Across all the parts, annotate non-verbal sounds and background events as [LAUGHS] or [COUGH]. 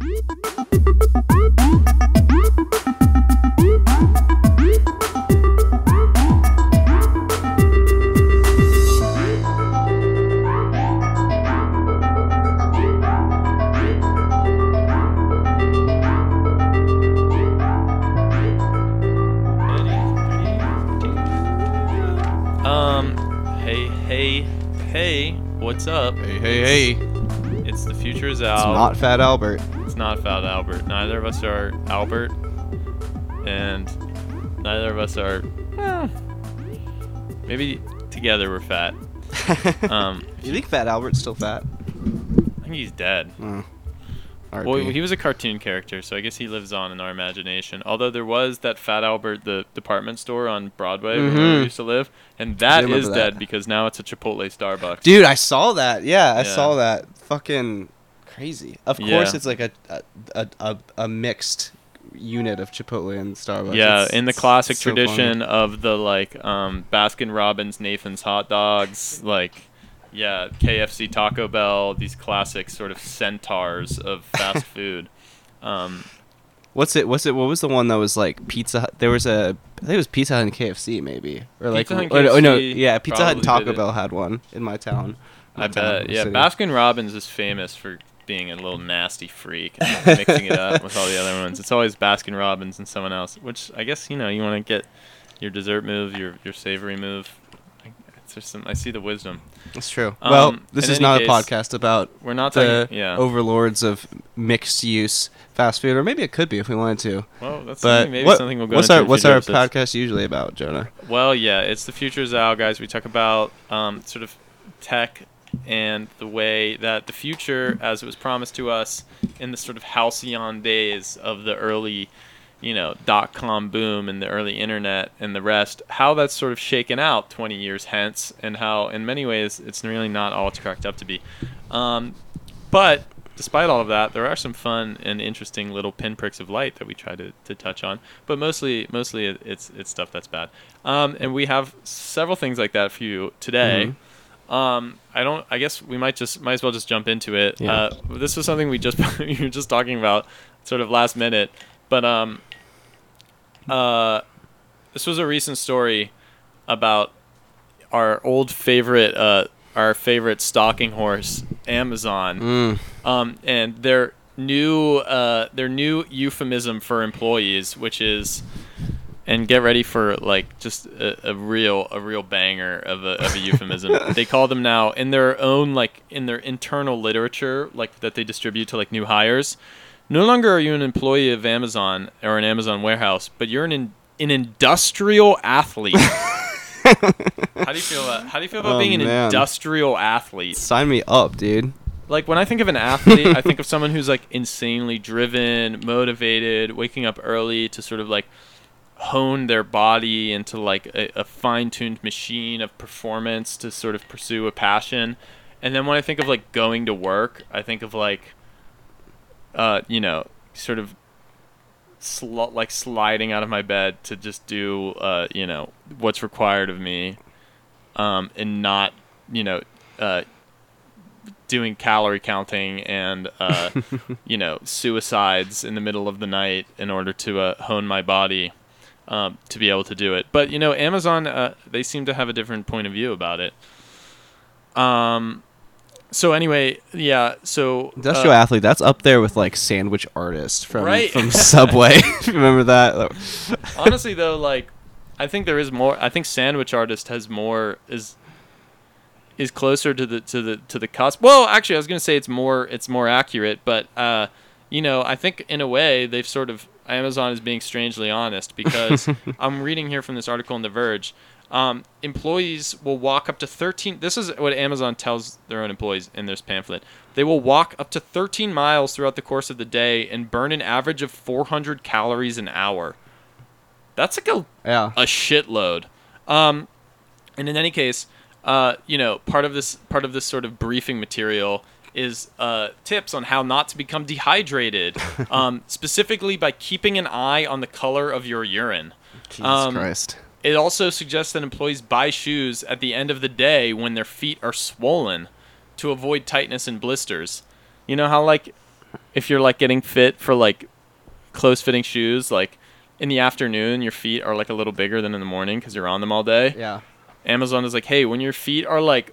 Um, what's up? Hey, hey, hey. It's the future is It's out. not Fat Albert. Not Fat Albert. Neither of us are Albert, and neither of us are. eh, maybe together we're fat. [LAUGHS] Um, you think Fat Albert's still fat? I think he's dead. Mm. Well, he was a cartoon character, so I guess he lives on in our imagination. Although there was that Fat Albert, the department store on Broadway where we Mhm. used to live, and that is that. dead because now it's a Chipotle Starbucks. Dude, I saw that. Yeah, I Yeah. saw that. Fucking crazy. Of Yeah. course, it's like a a, a, a mixed unit of Chipotle and Starbucks. Yeah, It's- in the classic so tradition funny. of the like um, Baskin Robbins, Nathan's hot dogs, like yeah, KFC, Taco Bell, these classic sort of centaurs of [LAUGHS] fast food. Um, What's it? What's it? What was the one that was like Pizza? Hut? There was a. I think it was Pizza Hut and KFC maybe, or like. Pizza Hut and or, no, yeah, Pizza Hut and Taco. Bell had one in my town. I My town, bet. Yeah. Baskin Robbins is famous for being a little nasty freak and [LAUGHS] mixing it up with all the other ones. It's always Baskin Robbins and someone else, which I guess you know you want to get your dessert move, your your savory move. I, it's just some, I see the wisdom. That's true. Um, well, this is not case, a podcast about We're not the talking. Yeah. overlords of mixed use fast food, or maybe it could be if we wanted to. Well, that's But something, maybe what- something we'll go what's into our what's our episodes. podcast usually about, Jonah? Well, yeah, it's the future's out, guys. We talk about um, sort of tech and the way that the future, as it was promised to us in the sort of halcyon days of the early, you know, dot com boom and the early internet and the rest, how that's sort of shaken out 20 years hence, and how in many ways it's really not all it's cracked up to be. Um, but despite all of that, there are some fun and interesting little pinpricks of light that we try to, to touch on. But mostly, mostly it's it's stuff that's bad. Um, and we have several things like that for you today. Um, I don't. I guess we might just might as well just jump into it. Yeah. Uh, this was something we just [LAUGHS] you were just talking about, sort of last minute. But um, uh, this was a recent story about our old favorite, uh, our favorite stalking horse, Amazon Mm. um, and their new uh, their new euphemism for employees, which is, and get ready for like just a, a real a real banger of a, of a euphemism. [LAUGHS] they call them now in their own like in their internal literature, like that they distribute to like new hires. No longer are you an employee of Amazon or an Amazon warehouse, but you're an in, an industrial athlete. [LAUGHS] how do you feel about how do you feel about Oh, being an man. industrial athlete? Sign me up, dude. like when I think of an athlete, I think of [LAUGHS] someone who's like insanely driven, motivated, waking up early to sort of like hone their body into like a, a fine-tuned machine of performance to sort of pursue a passion. And then when I think of like going to work, I think of like uh, you know, sort of sl- like sliding out of my bed to just do uh, you know, what's required of me um, and not, you know, uh, doing calorie counting and uh, [LAUGHS] you know suicides in the middle of the night in order to uh, hone my body um, to be able to do it. But you know, Amazon uh, they seem to have a different point of view about it. Um. So anyway, yeah. So Industrial uh, athlete. That's up there with like sandwich artist from Right. from [LAUGHS] Subway. [LAUGHS] Remember that? honestly though, like I think there is more. I think sandwich artist has more is is closer to the to the to the cusp. Well, actually, I was gonna say it's more it's more accurate, but uh, you know, I think in a way they've sort of Amazon is being strangely honest because [LAUGHS] I'm reading here from this article in The Verge. Um, employees will walk up to 13. This is what Amazon tells their own employees in this pamphlet. They will walk up to 13 miles throughout the course of the day and burn an average of 400 calories an hour. That's like a Yeah. a shitload. Um, and in any case, uh, you know, part of this part of this sort of briefing material is uh, tips on how not to become dehydrated, [LAUGHS] um, specifically by keeping an eye on the color of your urine. Jesus Um, Christ. It also suggests that employees buy shoes at the end of the day when their feet are swollen to avoid tightness and blisters. You know how like if you're like getting fit for like close fitting shoes, like in the afternoon, your feet are like a little bigger than in the morning because you're on them all day. Yeah. Amazon is like, hey, when your feet are like,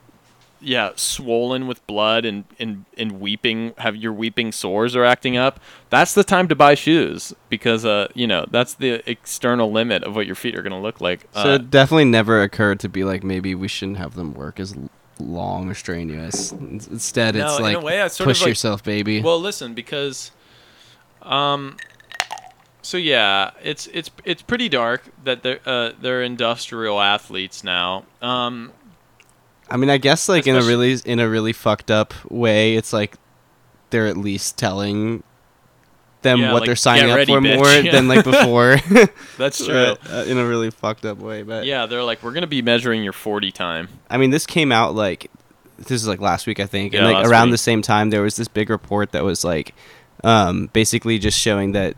yeah, swollen with blood and, and, and weeping, have your weeping sores are acting up, that's the time to buy shoes because, uh, you know, that's the external limit of what your feet are going to look like. So Uh, it definitely never occurred to be like maybe we shouldn't have them work as long or strenuous. Instead, No, it's like a way, I sort push of like- yourself, baby. Well, listen, because, um, so yeah, it's it's it's pretty dark that they're uh, they're industrial athletes now. Um, I mean, I guess like in a really in a really fucked up way, it's like they're at least telling them Yeah, what like, they're signing "Get up ready, for bitch." more Yeah. [LAUGHS] than like before. [LAUGHS] that's [LAUGHS] true. Uh, in a really fucked up way, but Yeah, they're like, we're gonna be measuring your forty time. I mean, this came out like this is like last week, I think, and like around week. the same time, there was this big report that was like, um, basically just showing that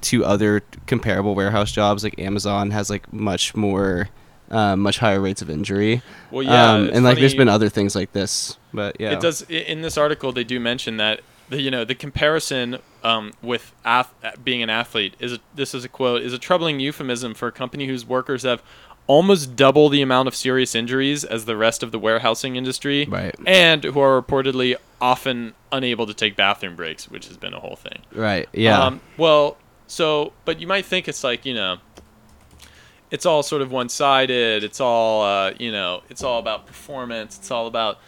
two other comparable warehouse jobs, like Amazon, has like much more, uh, much higher rates of injury. Well, yeah, um, and like there's been other things like this, but yeah, It does in this article. They do mention that the you know the comparison um, with ath- being an athlete is a, this is a quote is a troubling euphemism for a company whose workers have almost double the amount of serious injuries as the rest of the warehousing industry, Right. And who are reportedly often unable to take bathroom breaks, which has been a whole thing. right, yeah, Um, well, so, but you might think it's like, you know, it's all sort of one sided. It's all, uh, you know, it's all about performance. It's all about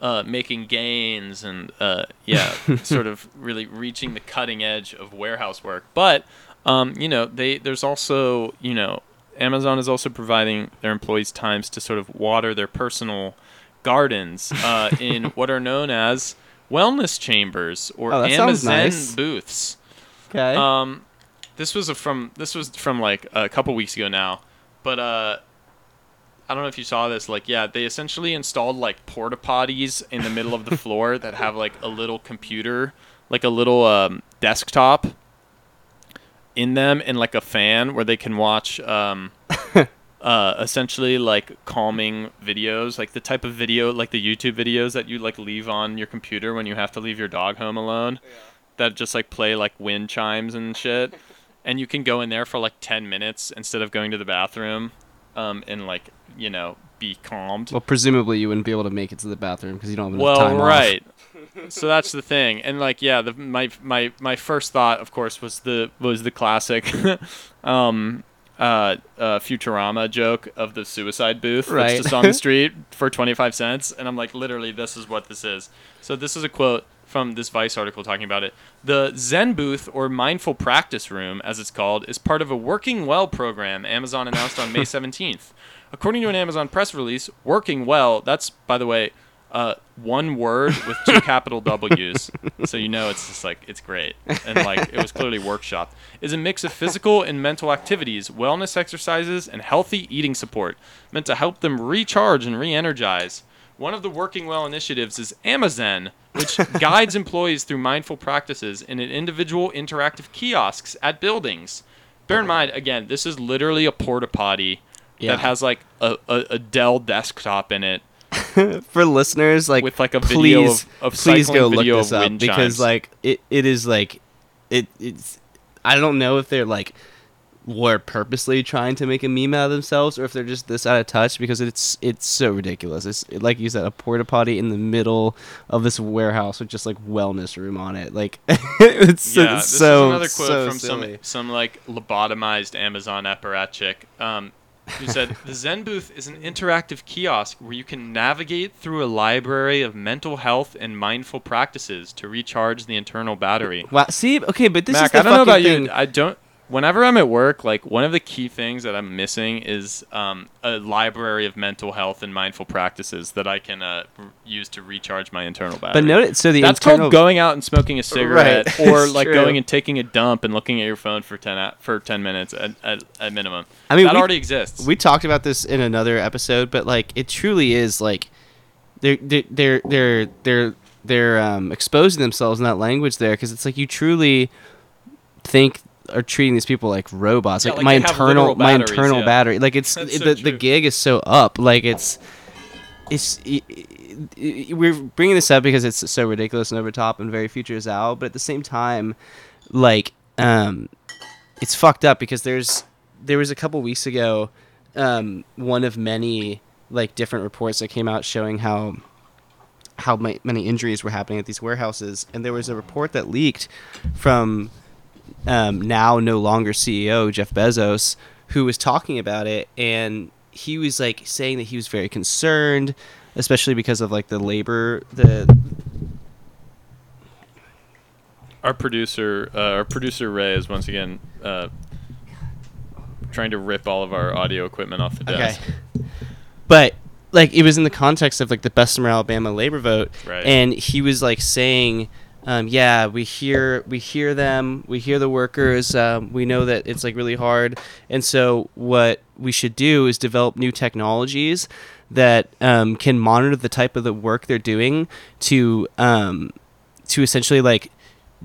uh, making gains and, uh, yeah, [LAUGHS] sort of really reaching the cutting edge of warehouse work. But, um, you know, they there's also, you know, AmaZen is also providing their employees times to sort of water their personal gardens uh, [LAUGHS] in what are known as wellness chambers or Oh, Amazon nice. booths. okay, Um, this was a from this was from like a couple weeks ago now, but uh, I don't know if you saw this. Like, yeah, they essentially installed like porta potties in the middle of the [LAUGHS] floor that have like a little computer, like a little um, desktop in them, and like a fan where they can watch. Um, [LAUGHS] Uh, essentially like calming videos like the type of video like the youtube videos that you like leave on your computer when you have to leave your dog home alone that just like play like wind chimes and shit [LAUGHS] and you can go in there for like 10 minutes instead of going to the bathroom um, and like you know be calmed. Well, presumably you wouldn't be able to make it to the bathroom because you don't have enough well time right. So that's the thing. And like yeah the my my my first thought of course was the was the classic [LAUGHS] um uh, uh Futurama joke of the suicide booth Right. that's just on the [LAUGHS] street for 25 cents. And I'm like literally this is what this is. So this is a quote from this Vice article talking about it the Zen booth or mindful practice room as it's called is part of a working well program Amazon announced on May [LAUGHS] 17th according to an Amazon press release working well that's by the way uh, one word with two [LAUGHS] capital W's, so you know it's just like it's great, and like it was clearly workshopped. Is a mix of physical and mental activities, wellness exercises, and healthy eating support, meant to help them recharge and re-energize. One of the Working Well initiatives is AmaZen, which [LAUGHS] guides employees through mindful practices in an individual interactive kiosks at buildings. Bear in mind, again, this is literally a porta potty Yeah. that has like a, a, a Dell desktop in it [LAUGHS] for listeners like with like a video please, of, of please go look this up because like it, it is like it it's I don't know if they're like were purposely trying to make a meme out of themselves or if they're just this out of touch because it's it's so ridiculous. It's like you said, a porta potty in the middle of this warehouse with just like wellness room on it. Like [LAUGHS] it's, yeah, it's this so is another quote so from silly. some some like lobotomized Amazon apparatchik, um, who said [LAUGHS] the Zen booth is an interactive kiosk where you can navigate through a library of mental health and mindful practices to recharge the internal battery. Wow, see, okay, but this is the I don't know about thing. you. I don't. Whenever I'm at work, like one of the key things that I'm missing is um, a library of mental health and mindful practices that I can uh, r- use to recharge my internal battery. But notice, so the That's internal, called going out and smoking a cigarette, Right. [LAUGHS] or like true. going and taking a dump and looking at your phone for ten for ten minutes at, at, at minimum. I mean, that we- already exists. we talked about this in another episode, but like it truly is like they're they're they're they're they're, they're um, exposing themselves in that language there because it's like you truly think are treating these people like robots. Yeah, like, like my internal my internal yeah. battery like it's [LAUGHS] it, so the, the gig is so up. Like it's it's i- i- i- we're bringing this up because it's so ridiculous and over top and very futures out, but at the same time, like, um, it's fucked up because there's there was a couple weeks ago, um, one of many like different reports that came out showing how how ma- many injuries were happening at these warehouses, and there was a report that leaked from um, now no longer CEO Jeff Bezos, who was talking about it, and he was like saying that he was very concerned, especially because of like the labor, the Our producer, uh, our producer Ray, is once again uh, trying to rip all of our audio equipment off the desk. okay, but like it was in the context of like the Bessemer Alabama labor vote, Right. and he was like saying. Um, yeah, we hear we hear them. We hear the workers. Um, we know that it's like really hard, and so what we should do is develop new technologies that um, can monitor the type of the work they're doing to um, to essentially like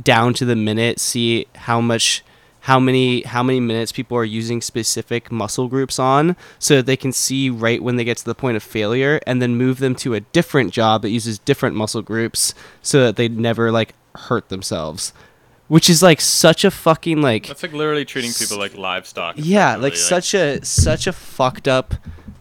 down to the minute see how much how many how many minutes people are using specific muscle groups on so that they can see right when they get to the point of failure and then move them to a different job that uses different muscle groups so that they never like hurt themselves which is like such a fucking like That's like literally treating people like livestock. yeah like effectively, such a such a fucked up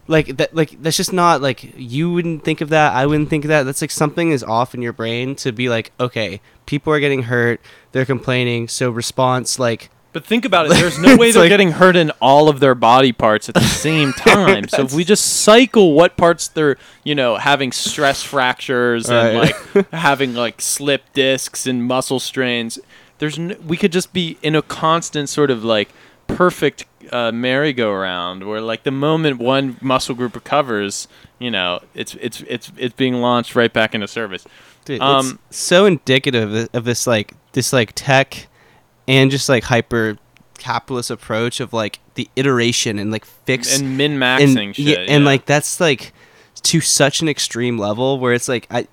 like that like that's just not like you wouldn't think of that i wouldn't think of that that's like something is off in your brain to be like okay people are getting hurt they're complaining so response like But think about it. There's [LAUGHS] no way they're like- getting hurt in all of their body parts at the [LAUGHS] same time. so if we just cycle what parts they're, you know, having stress fractures and Right. like [LAUGHS] having like slip discs and muscle strains, there's n- we could just be in a constant sort of like perfect uh, merry-go-round where like the moment one muscle group recovers, you know, it's it's it's it's being launched right back into service. Dude, Um, it's so indicative of, of this like this like tech and just like hyper capitalist approach of like the iteration and like fix And min-maxing and, shit. yeah, and yeah. like that's like to such an extreme level where it's like I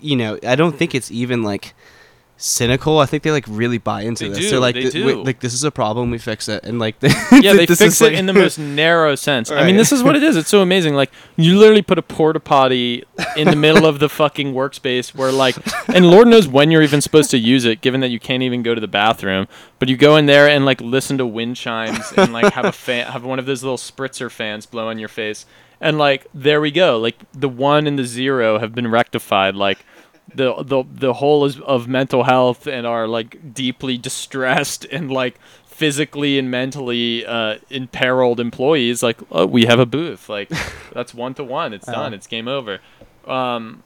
you know I don't think it's even like cynical I think they like really buy into They this do, they're like they "Th- do. wait, like this is a problem we fix it and like [LAUGHS] yeah, they fix it like- in the most [LAUGHS] narrow sense. I mean, this is what it is. It's so amazing. Like, you literally put a porta potty in the middle of the fucking workspace where, like, and Lord knows when you're even supposed to use it, given that you can't even go to the bathroom. But you go in there and like listen to wind chimes and like have a fan, have one of those little spritzer fans blow on your face, and like there we go. Like the one and the zero have been rectified. Like the the the whole is of mental health and are like deeply distressed and like physically and mentally uh, imperiled employees like oh we have a booth. Like [LAUGHS] that's one to one. It's done. Oh. it's game over. Um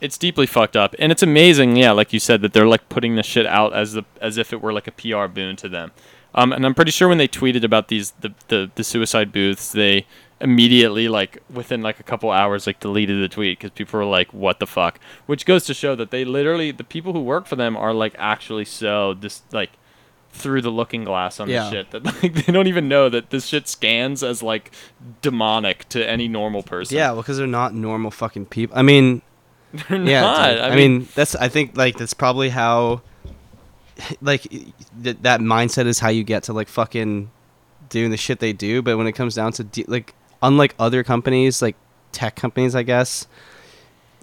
it's deeply fucked up. And it's amazing yeah like you said that they're like putting the shit out as the as if it were like a PR boon to them. Um and I'm pretty sure when they tweeted about these the the, the suicide booths they immediately like within like a couple hours like deleted the tweet because people were like what the fuck which goes to show that they literally the people who work for them are like actually so just like through the looking glass on Yeah. this shit that [LAUGHS] like they don't even know that this shit scans as like demonic to any normal person yeah well because they're not normal fucking people I mean [LAUGHS] they're yeah not. dude. I, mean, that's I think like that's probably how [LAUGHS] like th- that mindset is how you get to like fucking doing the shit they do but when it comes down to de- like unlike other companies like tech companies I guess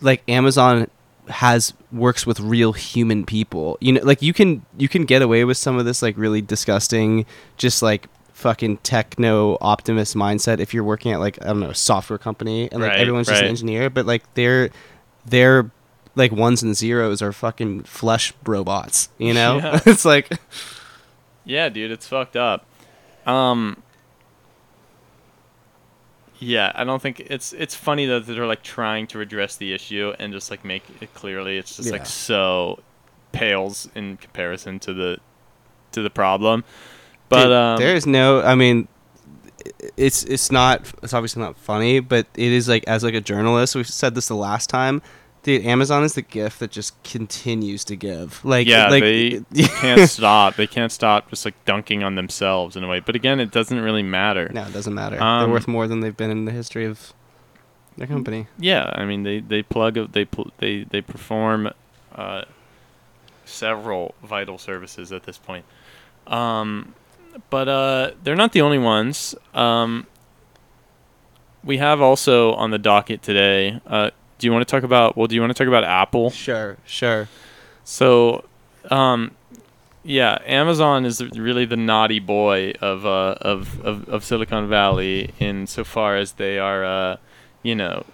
like Amazon has works with real human people you know like you can you can get away with some of this like really disgusting just like fucking techno optimist mindset if you're working at like I don't know a software company and like Right, everyone's just an engineer but like they're they're like ones and zeros are fucking flesh robots you know [LAUGHS] Yeah. [LAUGHS] it's like Yeah, dude, it's fucked up. Um Yeah, I don't think it's it's funny though that they're like trying to address the issue and just like make it clearly it's just Yeah. like so pales in comparison to the to the problem. But Dude, um there's no i mean it's it's not it's obviously not funny but it is like as like a journalist we've said this the last time dude amazon is the gift that just continues to give like yeah, like they [LAUGHS] can't stop. They can't stop just like dunking on themselves in a way. But again, it doesn't really matter. no it doesn't matter Um, they're worth more than they've been in the history of their company Yeah, I mean they they plug they they they perform uh, several vital services at this point. Um, but uh, they're not the only ones. Um, we have also on the docket today uh, do you want to talk about? Well, do you want to talk about Apple? Sure, sure. So, um, yeah, Amazon is really the naughty boy of uh, of, of of Silicon Valley in so far as they are, uh, you know,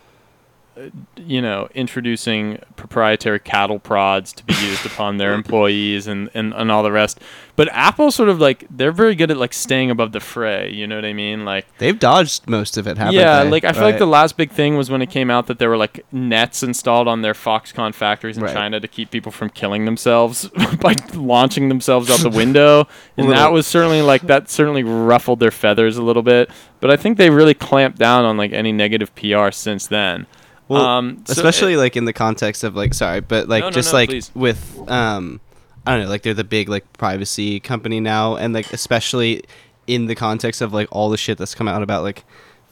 you know, introducing proprietary cattle prods to be [LAUGHS] used upon their employees and, and, and all the rest. But Apple sort of like they're very good at like staying above the fray. You know what I mean? Like They've dodged most of it, haven't yeah, they? like I feel like the last big thing was when it came out that there were like nets installed on their Foxconn factories in Right. China to keep people from killing themselves [LAUGHS] by launching themselves out the window, [LAUGHS] and that was certainly like that certainly ruffled their feathers a little bit. But I think they really clamped down on like any negative PR since then. Well, um, so- especially like in the context of like sorry, but like No, no, just no, like please. with um I don't know, like they're the big like privacy company now and like especially in the context of like all the shit that's come out about like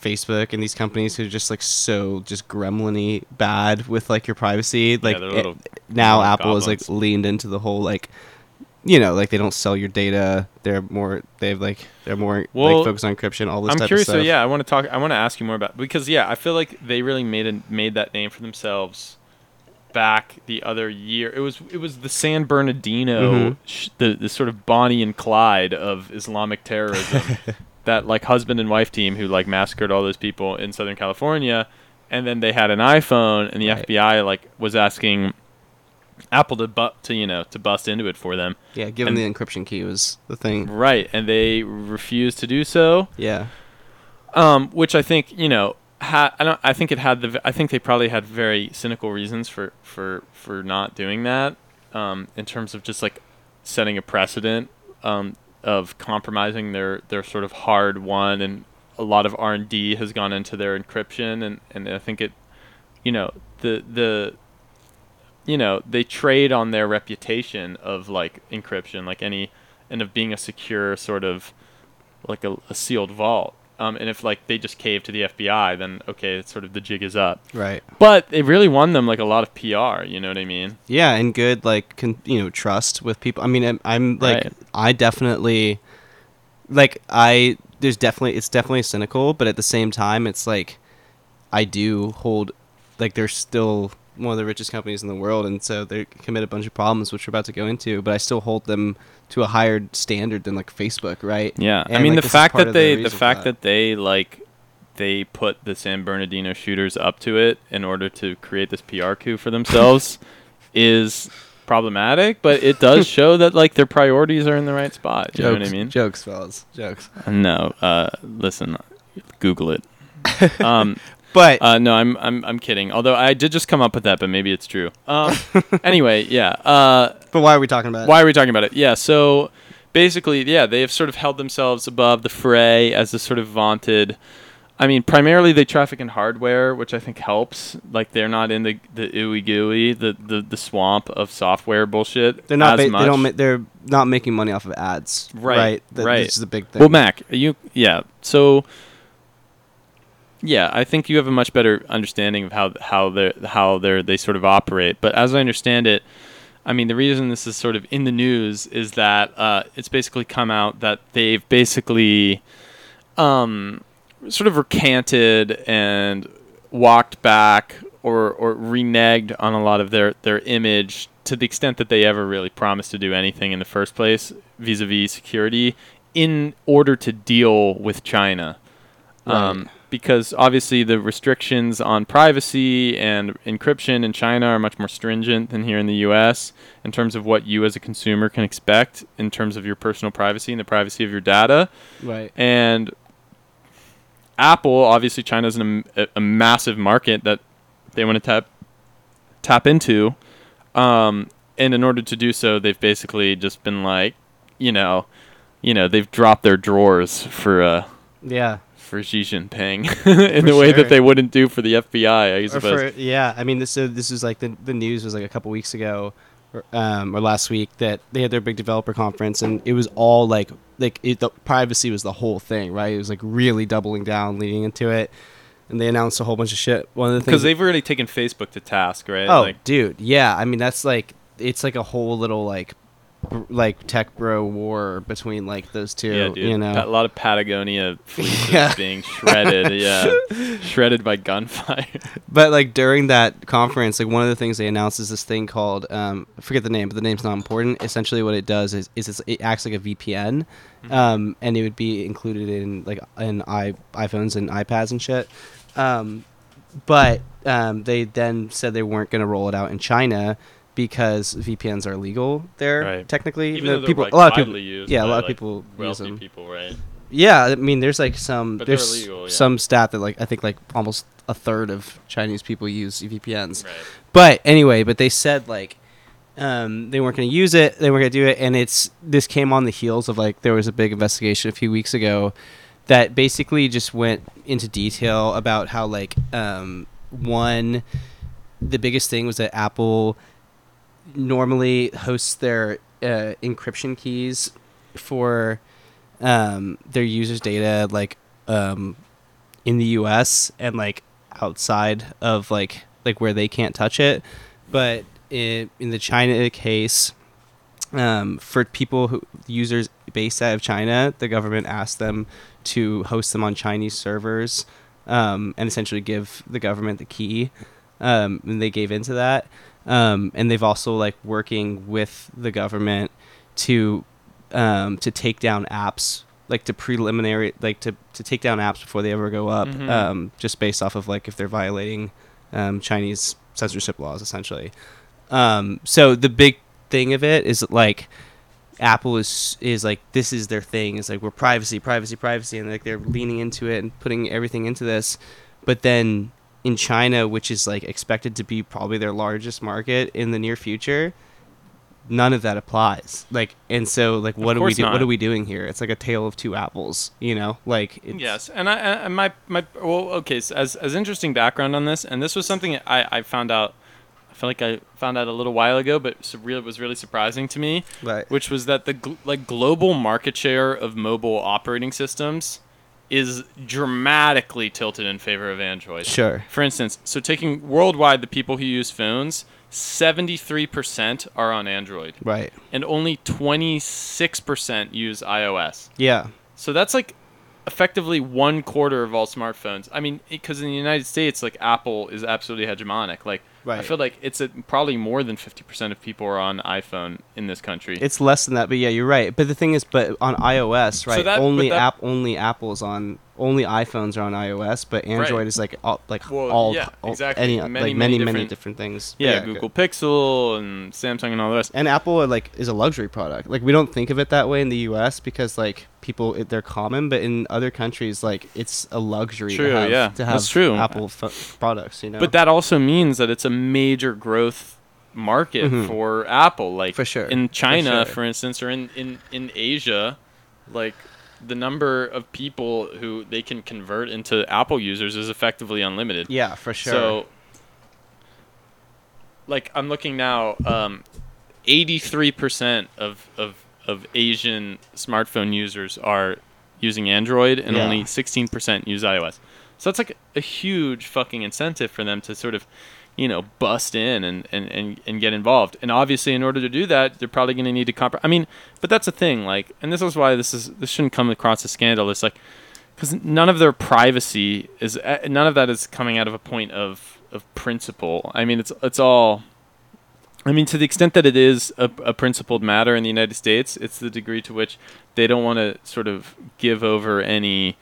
Facebook and these companies who are just like so just gremlin bad with like your privacy. Like they're it- now Apple is like leaned into the whole like you know, like they don't sell your data. They're more they've like they're more Well, like focused on encryption, all this I'm type curious. of So yeah, I want to talk. I want to ask you more about because yeah, I feel like they really made a, made that name for themselves back the other year. It was it was the San Bernardino, Mhm. sh- the the sort of Bonnie and Clyde of Islamic terrorism. [LAUGHS] that like husband and wife team who like massacred all those people in Southern California, and then they had an iPhone, and the Right. FBI like was asking Apple to bu- to you know to bust into it for them. Yeah, given And- the encryption key was the thing. Right, and they refused to do so. Yeah. um, which I think you know. Ha- I don't. I think it had the. I think they probably had very cynical reasons for for for not doing that. Um, in terms of just like setting a precedent um, of compromising their their sort of hard won, and a lot of R and D has gone into their encryption, and and I think it, you know, the the. You know, they trade on their reputation of like encryption, like any, and of being a secure sort of, like a, a sealed vault. Um, and if like they just cave to the FBI, then okay, it's sort of the jig is up. Right. But it really won them like a lot of PR. You know what I mean? Yeah, and good like con- you know trust with people. I mean, I'm, I'm like Right. I definitely like I there's definitely it's definitely cynical, but at the same time, it's like I do hold like they're still one of the richest companies in the world, and so they commit a bunch of problems which we're about to go into. But I still hold them to a higher standard than like Facebook, right? Yeah. I mean, like, the fact that of the they, the fact that. that they like, they put the San Bernardino shooters up to it in order to create this PR coup for themselves [LAUGHS] is problematic. But it does show that like their priorities are in the right spot. You know what I mean? Jokes, fellas, jokes. No. Uh, listen, Google it. [LAUGHS] Um, But Uh, no, I'm I'm I'm kidding. Although I did just come up with that, but maybe it's true. Um, [LAUGHS] anyway, yeah. Uh, but why are we talking about? it? why are we talking about it? Yeah. So basically, yeah, they have sort of held themselves above the fray as this sort of vaunted. I mean, primarily they traffic in hardware, which I think helps. Like they're not in the the ooey gooey, the, the the swamp of software bullshit. They're not. as Ba- much. they don't. Ma- they're not making money off of ads. Right, Right. Th- right. This is the big thing. Well, Mac, you yeah. So yeah, I think you have a much better understanding of how how they how they they sort of operate. But as I understand it, I mean the reason this is sort of in the news is that uh, it's basically come out that they've basically um, sort of recanted and walked back or or reneged on a lot of their their image to the extent that they ever really promised to do anything in the first place vis-a-vis security in order to deal with China. Um, Right. Because obviously the restrictions on privacy and encryption in China are much more stringent than here in the US in terms of what you as a consumer can expect in terms of your personal privacy and the privacy of your data. right. And Apple, obviously, China's an, a, a massive market that they want to tap tap into. Um, and in order to do so, they've basically just been like, you know, you know, they've dropped their drawers for uh, Yeah. [LAUGHS] [LAUGHS] for Xi Jinping in For the way sure. that they wouldn't do for the FBI. I suppose. for, yeah, I mean, this so this was like the the news was like a couple weeks ago, or, um, or last week that they had their big developer conference and it was all like like it, the privacy was the whole thing, right? It was like really doubling down, leading into it, and they announced a whole bunch of shit. One of the things Because they've already taken Facebook to task, right? Oh, Like, dude, yeah. I mean, that's like it's like a whole little like like tech bro war between like those two. yeah, dude. You know, a lot of Patagonia fleeces [LAUGHS] Yeah. being shredded. yeah, [LAUGHS] shredded by gunfire. But like during that conference, like one of the things they announced is this thing called um, I forget the name, but the name's not important. Essentially, what it does is, is it's, it acts like a VPN, um, and it would be included in like in i iPhones and iPads and shit. Um, but um, they then said they weren't going to roll it out in China because VPNs are legal there Right. technically. Even though people, like, a lot of people, yeah, a lot of like, people use them. people, right? Yeah, I mean, there's like some But there's illegal, yeah. some stat that like I think like almost a third of Chinese people use VPNs. Right. But anyway, but they said like um, they weren't going to use it, they weren't going to do it, and it's this came on the heels of like there was a big investigation a few weeks ago that basically just went into detail about how like um, one the biggest thing was that Apple normally hosts their uh, encryption keys for um, their users' data like um, in the U.S. and like outside of like like where they can't touch it, but in, in the China case, um, for people who users based out of China, the government asked them to host them on Chinese servers um, and essentially give the government the key, um, and they gave into that. Um, and they've also like working with the government to um, to take down apps like to preliminary like to, to take down apps before they ever go up Mhm. um, just based off of like if they're violating um, Chinese censorship laws essentially. Um, so the big thing of it is like Apple is is like this is their thing. It's like we're privacy, privacy, privacy, and like they're leaning into it and putting everything into this. But then in China, which is like expected to be probably their largest market in the near future, none of that applies. Like, and so like what are we do? not. What are we doing here? It's like a tale of two apples. You know, like it's, Yes, and I, and my my well, okay. So as as interesting background on this, and this was something I I found out. I feel like I found out a little while ago, but really was really surprising to me, Right. which was that the gl- like global market share of mobile operating systems is dramatically tilted in favor of Android. Sure. For instance, so taking worldwide the people who use phones, 73% are on Android Right. and only 26% use iOS. Yeah. So that's like effectively one quarter of all smartphones. I mean, because in the United States, like Apple is absolutely hegemonic. Like I feel like it's a, probably more than fifty percent of people are on iPhone in this country. It's less than that, but yeah, you're right. But the thing is, but on iOS, right? that- only that- app, only Apple's on, only iPhones are on iOS, but Android Right. is like all, like Well, all, yeah, all- exactly. any, Many, like many many, many different- different things. yeah, good. Google Pixel and Samsung and all the rest. And Apple uh, like is a luxury product. Like we don't think of it that way in the U.S. because like people it, they're common, but in other countries like it's a luxury True, to have, yeah, to have that's true. Apple f- products. You know, But that also means that it's a major growth market Mhm. for Apple. Like For sure, in for China, sure. for instance, or in, in, in Asia, like the number of people who they can convert into Apple users is effectively unlimited. yeah, for sure. So, like I'm looking now, um, 83% of, of of Asian smartphone users are using Android, and Yeah. only 16% use iOS. So that's like a huge fucking incentive for them to sort of, you know, bust in and, and, and, and get involved. And obviously, in order to do that, they're probably going to need to comp. I mean, but that's the thing. Like, and this is why this is this shouldn't come across as scandal. It's like because none of their privacy is uh, none of that is coming out of a point of of principle. I mean, it's it's all. I mean, to the extent that it is a, a principled matter in the United States, it's the degree to which they don't want to sort of give over any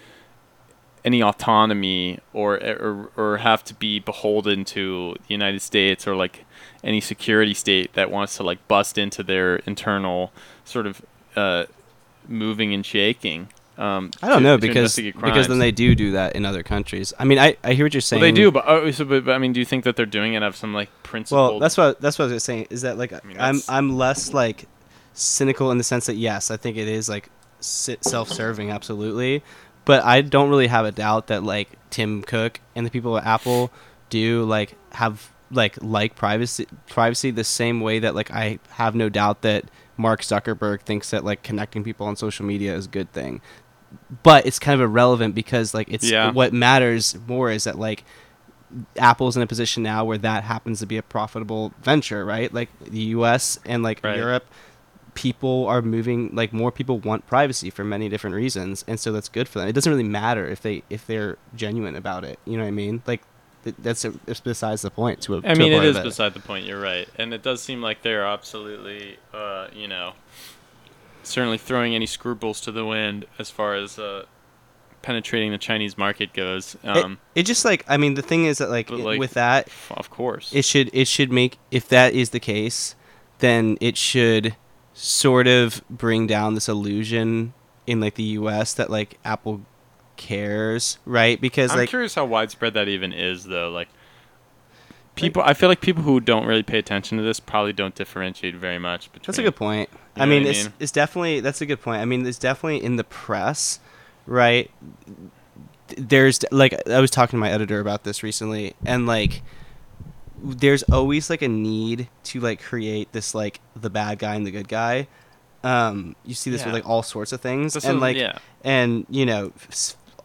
any autonomy or, or or have to be beholden to the United States or like any security state that wants to like bust into their internal sort of uh, moving and shaking. Um, I don't to- know because because then they do do that in other countries. I mean, I, I hear what you're well, saying. they do, but, oh, so, but, but I mean, do you think that they're doing it out of some like principle? Well, that's what that's what I was saying. Is that like mean, I'm I'm less like cynical in the sense that yes, I think it is like self-serving, absolutely. But I don't really have a doubt that like Tim Cook and the people at Apple do like have like like privacy privacy the same way that like I have no doubt that Mark Zuckerberg thinks that like connecting people on social media is a good thing. But it's kind of irrelevant because like it's Yeah. what matters more is that like Apple's in a position now where that happens to be a profitable venture, right? Like the U.S. and like Right. Europe, people are moving like more people want privacy for many different reasons and so that's good for them it doesn't really matter if they if they're genuine about it you know what i mean like th- that's a, it's besides the point to a I to mean, a it is of beside the point. You're right, and it does seem like they're absolutely, uh, you know, certainly throwing any scruples to the wind as far as uh, penetrating the Chinese market goes. It- Um, it, just like i mean the thing is that like, it- like, with that of course. it should it should make if that is the case then it should sort of bring down this illusion in like the us that like apple cares right because I'm like curious how widespread that even is, though. Like, people, I feel like people who don't really pay attention to this probably don't differentiate very much between. That's a good point. You I mean, I it's mean? it's definitely that's a good point. I mean, it's definitely in the press, right? There's like I was talking to my editor about this recently, and like there's always like a need to like create this like the bad guy and the good guy. Um, you see this Yeah. with like all sorts of things, This and is- like yeah. and you know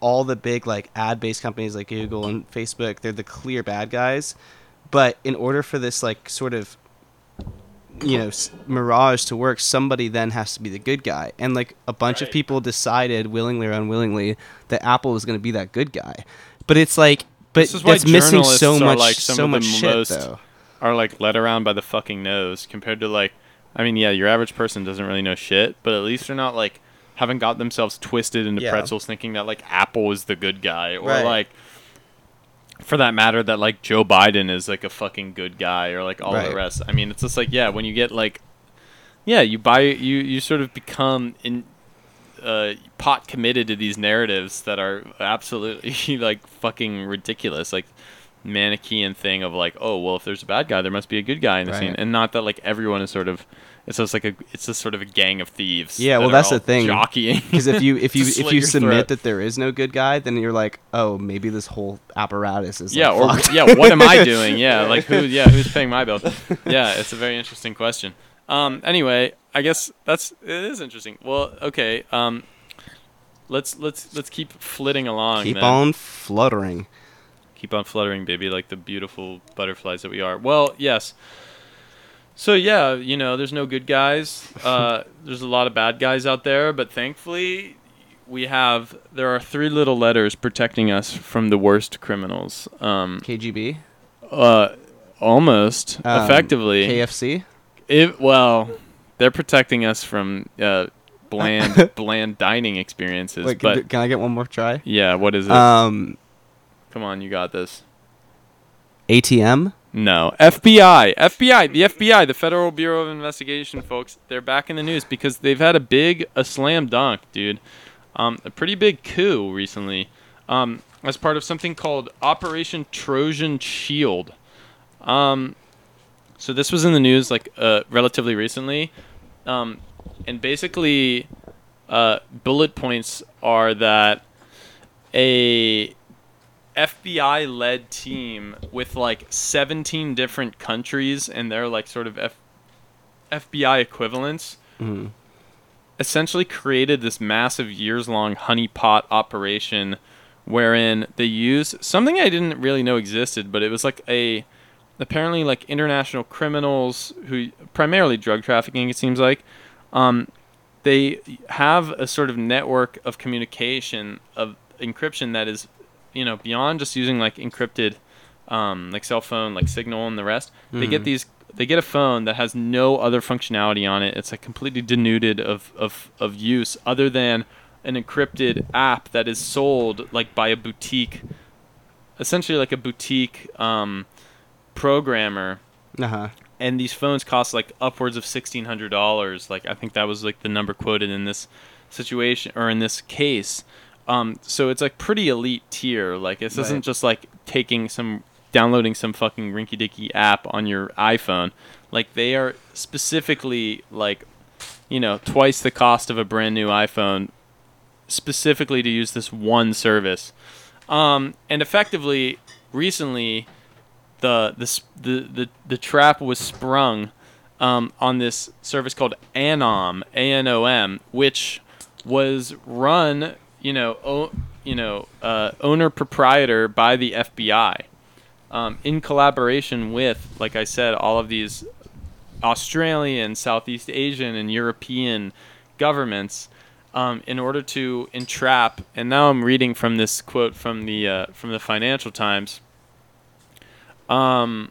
all the big like ad-based companies like Google and Facebook, they're the clear bad guys. But in order for this like sort of you know s- mirage to work, somebody then has to be the good guy, and like a bunch of people decided willingly or unwillingly that Apple was going to be that good guy. But it's like, but This is why that's missing so much, like, some so of much shit most- though. are like led around by the fucking nose compared to like I mean, yeah, your average person doesn't really know shit, but at least they're not like haven't got themselves twisted into Yeah. pretzels thinking that like Apple is the good guy or Right. like for that matter that like Joe Biden is like a fucking good guy or like all Right. the rest. I mean, it's just like yeah, when you get like yeah, you buy you you sort of become in uh, pot committed to these narratives that are absolutely [LAUGHS] like fucking ridiculous, like Manichean thing of like, oh well, if there's a bad guy, there must be a good guy in the scene, and not that like everyone is sort of. It's just like a. It's just sort of a gang of thieves. Yeah, that well, that's the thing. Jockeying. Because if [LAUGHS] you if you if you submit throat. that there is no good guy, then you're like, oh, maybe this whole apparatus is yeah, like, or yeah, what am I [LAUGHS] doing? Yeah, like who? Yeah, who's paying my bill? Yeah, it's a very interesting question. Um, anyway, I guess that's it is interesting. Well, okay. Um, let's let's let's keep flitting along. keep then. on fluttering. keep on fluttering, baby, like the beautiful butterflies that we are. Well, yes. So yeah, you know, there's no good guys. Uh, [LAUGHS] there's a lot of bad guys out there, but thankfully, we have there are three little letters protecting us from the worst criminals. Um, KGB, uh, almost Um, effectively. KFC. It, well, they're protecting us from uh, bland [LAUGHS] bland dining experiences. Wait, can, but can I get one more try? yeah, what is it? Um, Come on, you got this. ATM. No, FBI, FBI, the FBI, the Federal Bureau of Investigation, folks. They're back in the news because they've had a big, a slam dunk, dude. Um, a pretty big coup recently, um, as part of something called Operation Trojan Shield. Um, so this was in the news like uh, relatively recently, um, and basically, uh, bullet points are that a FBI led team with like 17 different countries and their like sort of F- FBI equivalents Mhm. essentially created this massive years long honeypot operation wherein they use something I didn't really know existed, but it was like a apparently like international criminals who primarily drug trafficking it seems like um, they have a sort of network of communication of encryption that is you know beyond just using like encrypted um, like cell phone like signal and the rest they get Mhm. these they get a phone that has no other functionality on it it's like completely denuded of, of, of use other than an encrypted app that is sold like by a boutique essentially like a boutique um, programmer Uh huh. and these phones cost like upwards of sixteen hundred dollars. Like I think that was like the number quoted in this situation or in this case. Um, so it's like pretty elite tier. Like this Right. isn't just like taking some downloading some fucking rinky dinky app on your iPhone. Like they are specifically like you know twice the cost of a brand new iPhone specifically to use this one service. Um, and effectively, recently, the the the the, trap was sprung um, on this service called Anom, A N O M, which was run, you know, o- you know, uh, owner proprietor by the FBI, um, in collaboration with, like I said, all of these Australian, Southeast Asian, and European governments um, in order to entrap. And now I'm reading from this quote from the uh, from the Financial Times. Um,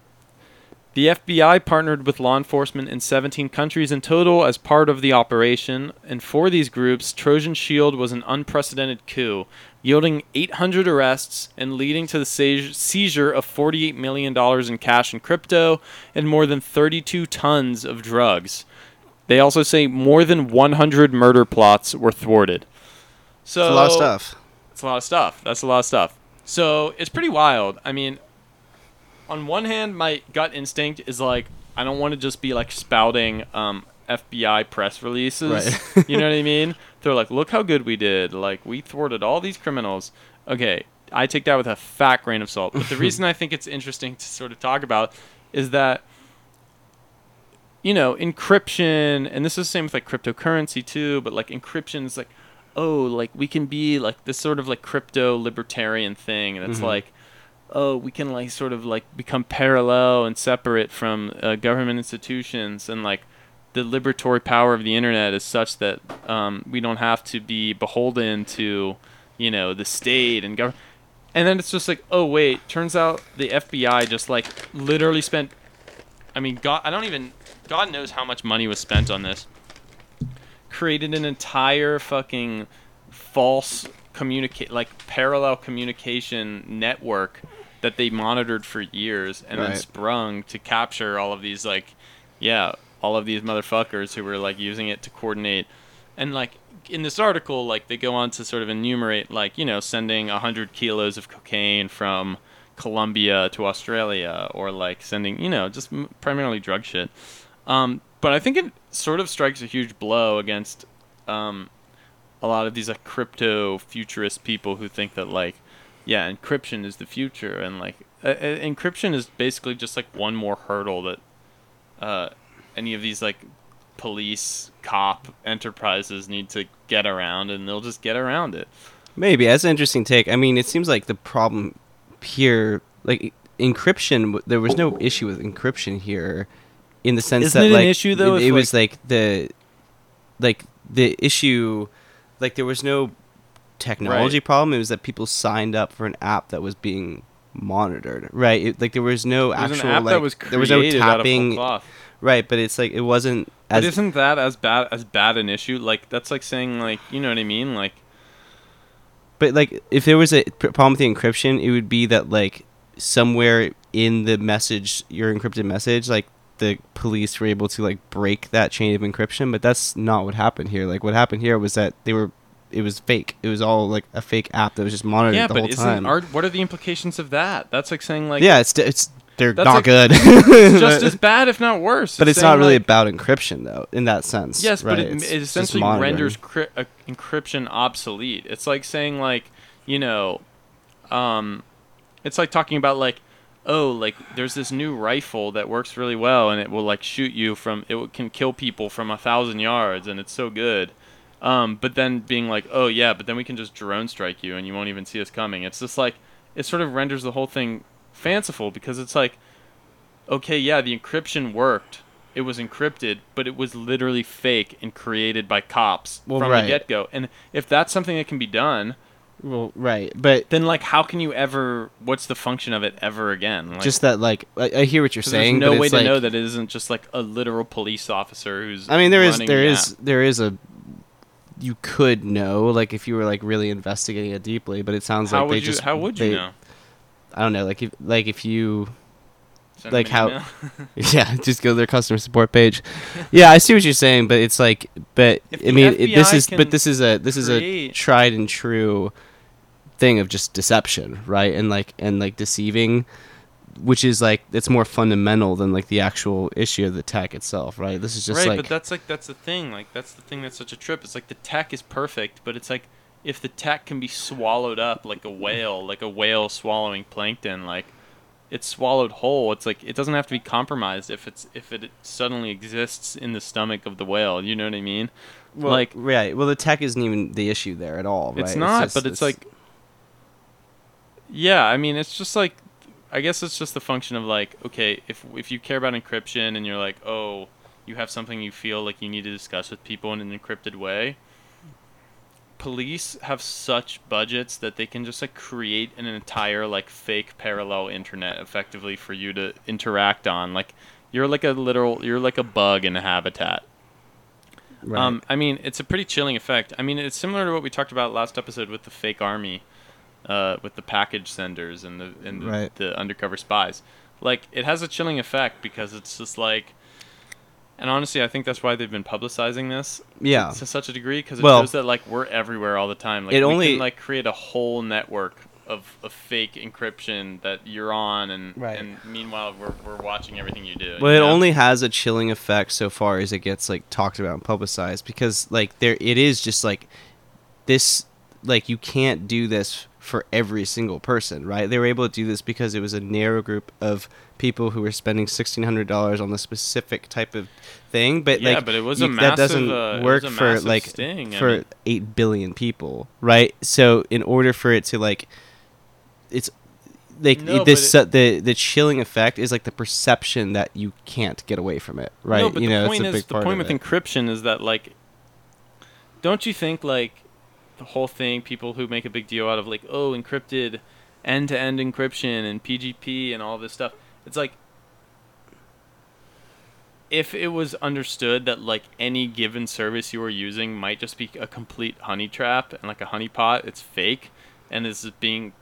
the FBI partnered with law enforcement in 17 countries in total as part of the operation, and for these groups, Trojan Shield was an unprecedented coup, yielding 800 arrests and leading to the seizure of $48 million in cash and crypto and more than 32 tons of drugs. They also say more than 100 murder plots were thwarted. So It's a lot of stuff. It's a lot of stuff. That's a lot of stuff. So it's pretty wild. I mean, on one hand, my gut instinct is like I don't want to just be like spouting um, FBI press releases. Right. [LAUGHS] you know what I mean? They're like, look how good we did. Like we thwarted all these criminals. Okay, I take that with a fat grain of salt. But the reason I think it's interesting to sort of talk about is that you know encryption, and this is the same with like cryptocurrency too. But like encryption is like, oh, like we can be like this sort of like crypto libertarian thing, and it's Mhm. like oh, we can like sort of like become parallel and separate from uh, government institutions, and like the liberatory power of the internet is such that um, we don't have to be beholden to, you know, the state and government. And then it's just like, oh wait, turns out the FBI just like literally spent. I mean, God, I don't even. God knows how much money was spent on this. Created an entire fucking false communicate like parallel communication network that they monitored for years and then sprung to capture all of these like yeah all of these motherfuckers who were like using it to coordinate. And like in this article like they go on to sort of enumerate like you know sending 100 kilos of cocaine from colombia to australia or like sending you know just primarily drug shit. Um, but i think it sort of strikes a huge blow against um, a lot of these like crypto futurist people who think that like yeah encryption is the future and like uh, uh, encryption is basically just like one more hurdle that uh, any of these like police cop enterprises need to get around and they'll just get around it Maybe that's an interesting take. I mean, it seems like the problem here, like encryption, there was no issue with encryption here, in the sense Isn't that it an like issue, though, it, it was like the, like the issue, like there was no technology Right. problem. It was that people signed up for an app that was being monitored. Right. It, like there was no actual like that was there was no created out of whole tapping. Right, but it's like it wasn't But as isn't that as bad as bad an issue? Like that's like saying like you know what I mean? Like But like, if there was a problem with the encryption, it would be that like somewhere in the message, your encrypted message, like the police were able to like break that chain of encryption. But that's not what happened here. Like what happened here was that they were, it was fake. It was all like a fake app that was just monitored yeah, the but whole isn't time. are, what are the implications of that? That's like saying like yeah, it's it's they're not like- good. [LAUGHS] it's just [LAUGHS] as bad if not worse. but it's saying, not really like- about encryption though, in that sense. Yes, right? but it, it essentially renders cri- uh, encryption obsolete. It's like saying like you know, um, it's like talking about like oh like there's this new rifle that works really well and it will like shoot you from it can kill people from a thousand yards and it's so good. Um, but then being like oh yeah, but then we can just drone strike you and you won't even see us coming. It's just like it sort of renders the whole thing fanciful because it's like okay, yeah, the encryption worked. It was encrypted, but it was literally fake and created by cops Well, from right. the get go. And if that's something that can be done, Well, right, but then like how can you ever? What's the function of it ever again? Like, just that like I, I hear what you're saying. There's no way to like, know that it isn't just like a literal police officer who's. I mean, there is there the is there is a you could know like if you were like really investigating it deeply, but it sounds How like they you? just how would you they- know? I don't know, like if like if you Send like how- [LAUGHS] yeah, just go to their customer support page. yeah, I see what you're saying, but it's like but If I mean it, this is but this is a this is a tried and true thing of just deception, right? And like and like deceiving which is like it's more fundamental than like the actual issue of the tech itself, right? This is just right, like but that's like that's the thing. Like that's the thing that's such a trip. It's like the tech is perfect, but it's like if the tech can be swallowed up like a whale, like a whale swallowing plankton, like it's swallowed whole. It's like it doesn't have to be compromised if it's if it suddenly exists in the stomach of the whale. You know what I mean? Well, like right. Well, the tech isn't even the issue there at all. Right? it's not, just- but it's, like yeah. I mean, it's just like I guess it's just the function of like, okay, if if you care about encryption and you're like, oh, you have something you feel like you need to discuss with people in an encrypted way. Police have such budgets that they can just like create an entire like fake parallel internet effectively for you to interact on. Like you're like a literal you're like a bug in a habitat. Right. Um, I mean, it's a pretty chilling effect. I mean, it's similar to what we talked about last episode with the fake army, uh, with the package senders and the and the, Right. the undercover spies. Like, it has a chilling effect because it's just like, and honestly, I think that's why they've been publicizing this yeah. to such a degree because it Well- shows that like we're everywhere all the time. Like, It we only- can like create a whole network of, of fake encryption that you're on, and Right. and meanwhile we're, we're watching everything you do. Well, you it know? only has a chilling effect so far as it gets like talked about and publicized because like there it is just like this like you can't do this for every single person, right? They were able to do this because it was a narrow group of people who were spending sixteen hundred dollars on the specific type of thing. But Yeah, like, but it was a you- that doesn't massive, uh, work for like sting. I for mean- eight billion people, right? So in order for it to like, it's like No, this but su- the the chilling effect is like the perception that you can't get away from it, right? No, but you the know, point is the point with it. encryption is that like, don't you think like the whole thing? People who make a big deal out of like, oh, encrypted, end-to-end encryption and PGP and all this stuff. It's like if it was understood that like any given service you were using might just be a complete honey trap and like a honeypot, it's fake, and this is being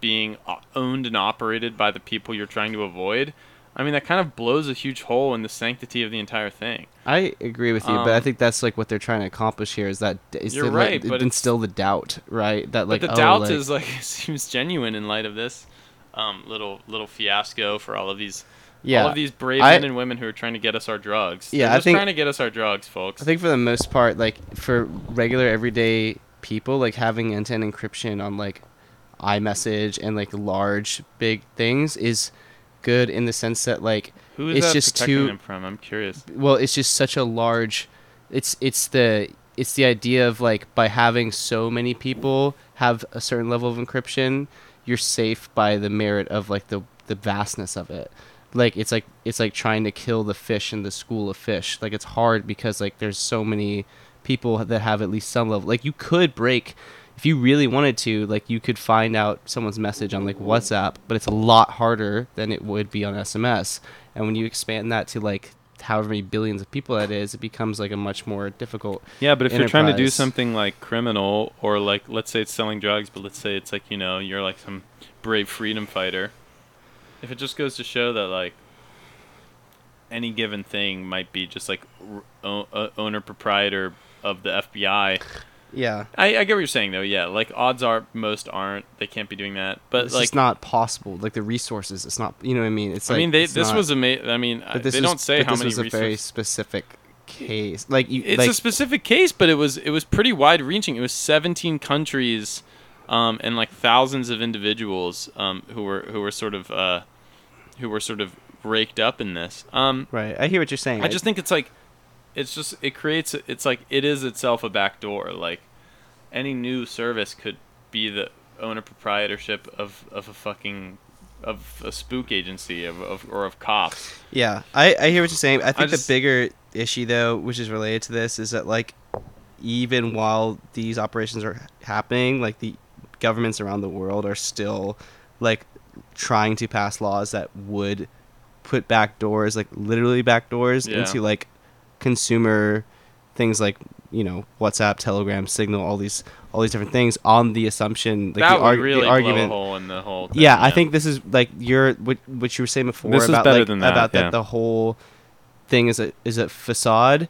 being uh, owned and operated by the people you're trying to avoid. I mean, that kind of blows a huge hole in the sanctity of the entire thing. I agree with you, but I Um, think that's like what they're trying to accomplish here is that is You're to right, let, but instill the doubt, right? That like but the oh, doubt like- is like [LAUGHS] seems genuine in light of this um, little little fiasco for all of these yeah. all of these brave I- men and women who are trying to get us our drugs. Yeah, They're I just think- trying to get us our drugs, folks. I think for the most part, like for regular everyday people, like having end-to-end encryption on like iMessage and like large big things is good in the sense that like Who is it's that just protecting too- them from? I'm curious. well it's just such a large it's it's the it's the idea of like by having so many people have a certain level of encryption you're safe by the merit of like the the vastness of it like it's like it's like trying to kill the fish in the school of fish like it's hard because like there's so many people that have at least some level like you could break if you really wanted to like you could find out someone's message on like whatsapp but it's a lot harder than it would be on sms and when you expand that to like however many billions of people that is it becomes like a much more difficult Yeah, but if you're trying to do something like criminal or like let's say it's selling drugs, but let's say it's like, you know, you're like some brave freedom fighter. If it just goes to show that like any given thing might be just like r- o- owner proprietor of the FBI. Yeah I, I get what you're saying though. Yeah, like odds are most aren't. They can't be doing that. But it's like just not possible like the resources it's not you know what i mean it's I like mean, they this not- was amazing. I mean, I- this they was- don't say how this many was a resources. very specific case like you it's like a specific case, but it was it was pretty wide reaching. It was 17 countries, um, and like thousands of individuals um, who were who were sort of uh, who were sort of raked up in this. Um, right i hear what you're saying I just think it's like it's just it creates it's like it is itself a backdoor. Like any new service could be the owner proprietorship of of a fucking of a spook agency of, of or of cops. Yeah, I, I hear what you're saying. I think just- the bigger issue though, which is related to this, is that like even while these operations are happening, like the governments around the world are still like trying to pass laws that would put back doors, like literally back doors Yeah. into like consumer things like you know WhatsApp, Telegram, Signal, all these all these different things on the assumption like that the, would arg- really the blow a argument hole in the whole. Thing, yeah, I think this is like your what what you were saying before This about better like than that, about that the whole thing is a is a facade.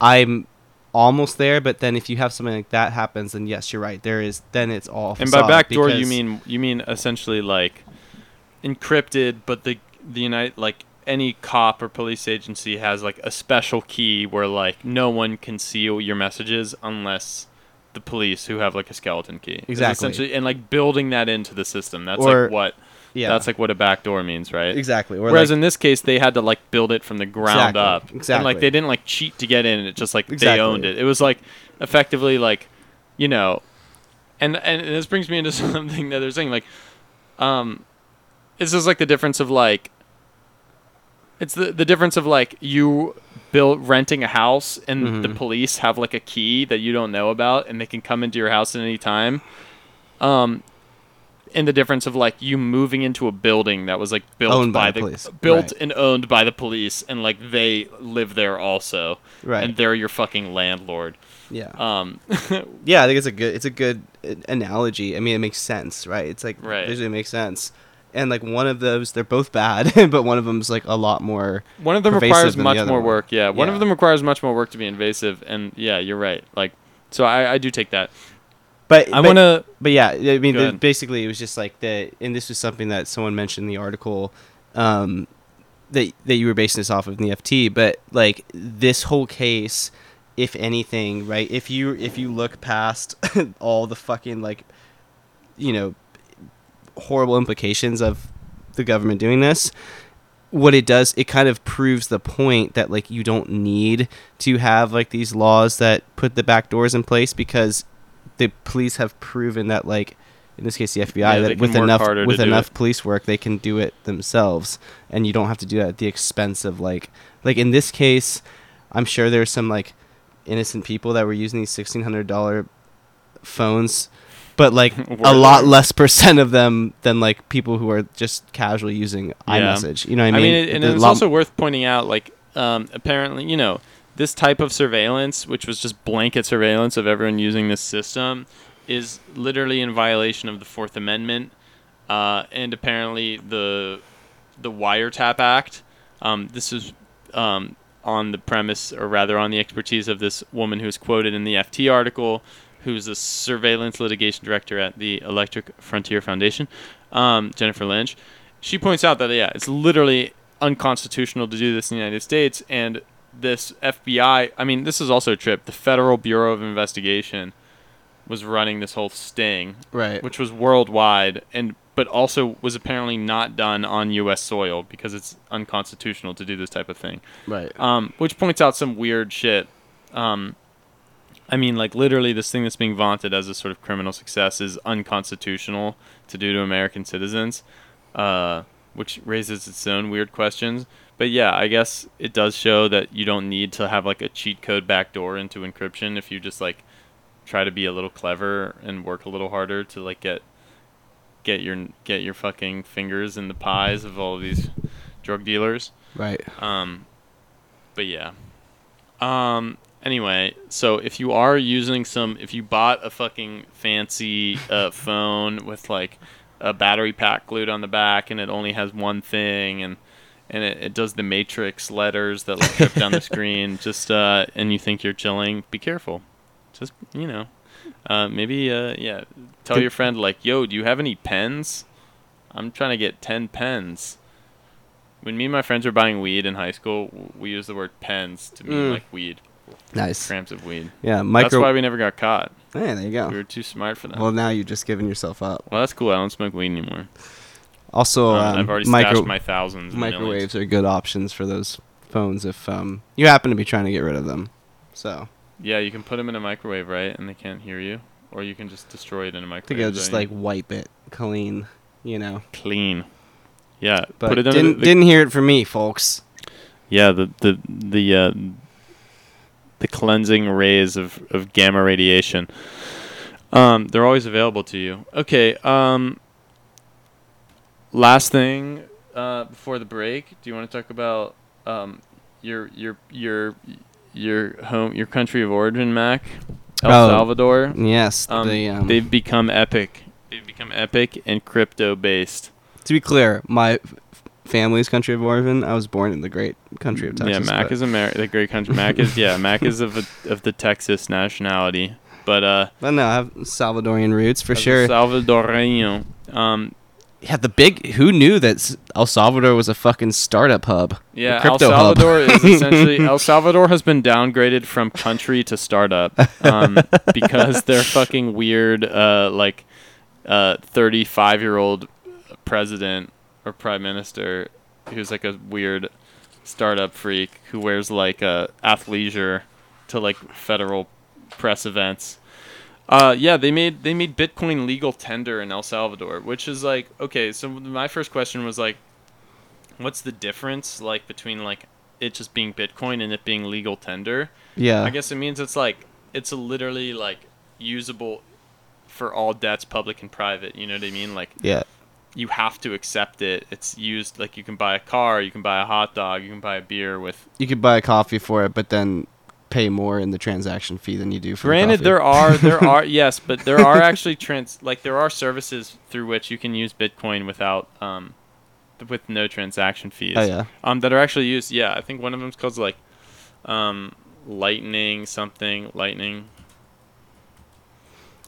I'm almost there, but then if you have something like that happens, then yes, you're right. There is then it's all And by backdoor, you mean you mean essentially like encrypted, but the the United like any cop or police agency has like a special key where like no one can see your messages unless the police who have like a skeleton key. Is Exactly. Essentially, and like building that into the system. That's Or- like what yeah, that's like what a backdoor means, right? exactly. Or Whereas like, in this case, they had to like build it from the ground Exactly, up. And exactly. like they didn't like cheat to get in. It just like they Exactly. owned it. It was like effectively like, you know, and and this brings me into [LAUGHS] something that they're saying like, um, it's just like the difference of like it's the the difference of like you build renting a house and the Mhm. police have like a key that you don't know about and they can come into your house at any time um and the difference of like you moving into a building that was like built Owned by, by the the police. built Right. and owned by the police and like they live there also Right. and they're your fucking landlord yeah. um [LAUGHS] yeah, I think it's a good it's a good uh, analogy. I mean, it makes sense, right? It's like Right. visually makes sense. And like one of those, they're both bad, [LAUGHS] but one of them's like a lot more. One of them requires than the much more one. work. Yeah, one Yeah. of them requires much more work to be invasive, and yeah, you're right. Like, so I, I do take that. But I want to. But yeah, I mean, the, basically, it was just like the, and this was something that someone mentioned in the article, um, that that you were basing this off of in the FT. But like this whole case, if anything, right? If you if you look past [LAUGHS] all the fucking like, you know, horrible implications of the government doing this. What it does, it kind of proves the point that like you don't need to have like these laws that put the back doors in place because the police have proven that like in this case the FBI Yeah, that with enough with enough police work they can do it themselves and you don't have to do that at the expense of like like in this case I'm sure there's some like innocent people that were using these sixteen hundred dollar phones but like [LAUGHS] a lot less percent of them than like people who are just casually using Yeah. iMessage. You know what I mean? I mean? it, and it's also worth pointing out, like, um, apparently, you know, this type of surveillance, which was just blanket surveillance of everyone using this system, is literally in violation of the Fourth Amendment, uh, and apparently the the Wiretap Act. Um, this is um, on the premise, or rather, on the expertise of this woman who's quoted in the FT article, who's a surveillance litigation director at the Electric Frontier Foundation, um, Jennifer Lynch. She points out that yeah, it's literally unconstitutional to do this in the United States, and this FBI. I mean, this is also a trip. The Federal Bureau of Investigation was running this whole sting, right. which was worldwide, and but also was apparently not done on U.S. soil because it's unconstitutional to do this type of thing. Right. Um, which points out some weird shit. Um, I mean, like literally, this thing that's being vaunted as a sort of criminal success is unconstitutional to do to American citizens, uh, which raises its own weird questions. But yeah, I guess it does show that you don't need to have like a cheat code backdoor into encryption if you just like try to be a little clever and work a little harder to like get get your get your fucking fingers in the pies of all of these drug dealers. Right. Um, but yeah. Um. Anyway, so if you are using some, if you bought a fucking fancy uh, [LAUGHS] phone with like a battery pack glued on the back, and it only has one thing, and and it, it does the matrix letters that like drip down the [LAUGHS] screen, just uh, and you think you're chilling, be careful. Just you know, uh, maybe uh, yeah, tell your friend like, yo, do you have any pens? I'm trying to get ten pens. When me and my friends were buying weed in high school, we used the word pens to mean Mm. like weed, Nice. grams of weed. Yeah. That's Micro. why we never got caught. Hey, there you go. We were too smart for that. Well, now you've just given yourself up. Well, that's cool. I don't smoke weed anymore. Also, Uh, um, I've already micro- my thousands. microwaves are good options for those phones if um, you happen to be trying to get rid of them. So Yeah, you can put them in a microwave, right? And they can't hear you, or you can just destroy it in a microwave. think I'll just like wipe it clean, you know. clean. Yeah, But put it didn't the- didn't hear it from me, folks. Yeah, the the the uh, the cleansing rays of, of gamma radiation. Um, they're always available to you. Okay. Um, last thing uh, before the break, do you want to talk about um, your your your your home your country of origin, Mac? El Oh. Salvador. Yes, Um, the, um, They've become epic. They've become epic and crypto based. to be clear, my family's country of origin. I was born in the great country of Texas. yeah, Mac is Ameri- the great country. Mac is yeah, Mac is of a, of the Texas nationality, but uh, But no, I have Salvadorian roots for sure. Salvadoreño. Um, yeah, the big. Who knew that El Salvador was a fucking startup hub? yeah, El crypto hub. Salvador is [LAUGHS] essentially El Salvador has been downgraded from country to startup um, [LAUGHS] because their fucking weird uh, like uh, 35 year old president or prime minister who's like a weird startup freak who wears like uh, athleisure to like federal press events. Uh, yeah, they made they made Bitcoin legal tender in El Salvador, which is like okay. So my first question was like, what's the difference like between like it just being Bitcoin and it being legal tender? Yeah. I guess it means it's like it's literally like usable for all debts, public and private. You know what I mean? Like Yeah. You have to accept it. It's used like you can buy a car, you can buy a hot dog, you can buy a beer with. You could buy a coffee for it, but then pay more in the transaction fee than you do for. the Granted, coffee. there are there [LAUGHS] are yes, but there are actually trans like there are services through which you can use Bitcoin without um with no transaction fees. Oh yeah. Um, that are actually used. Yeah, I think one of them's called like, um, Lightning something Lightning.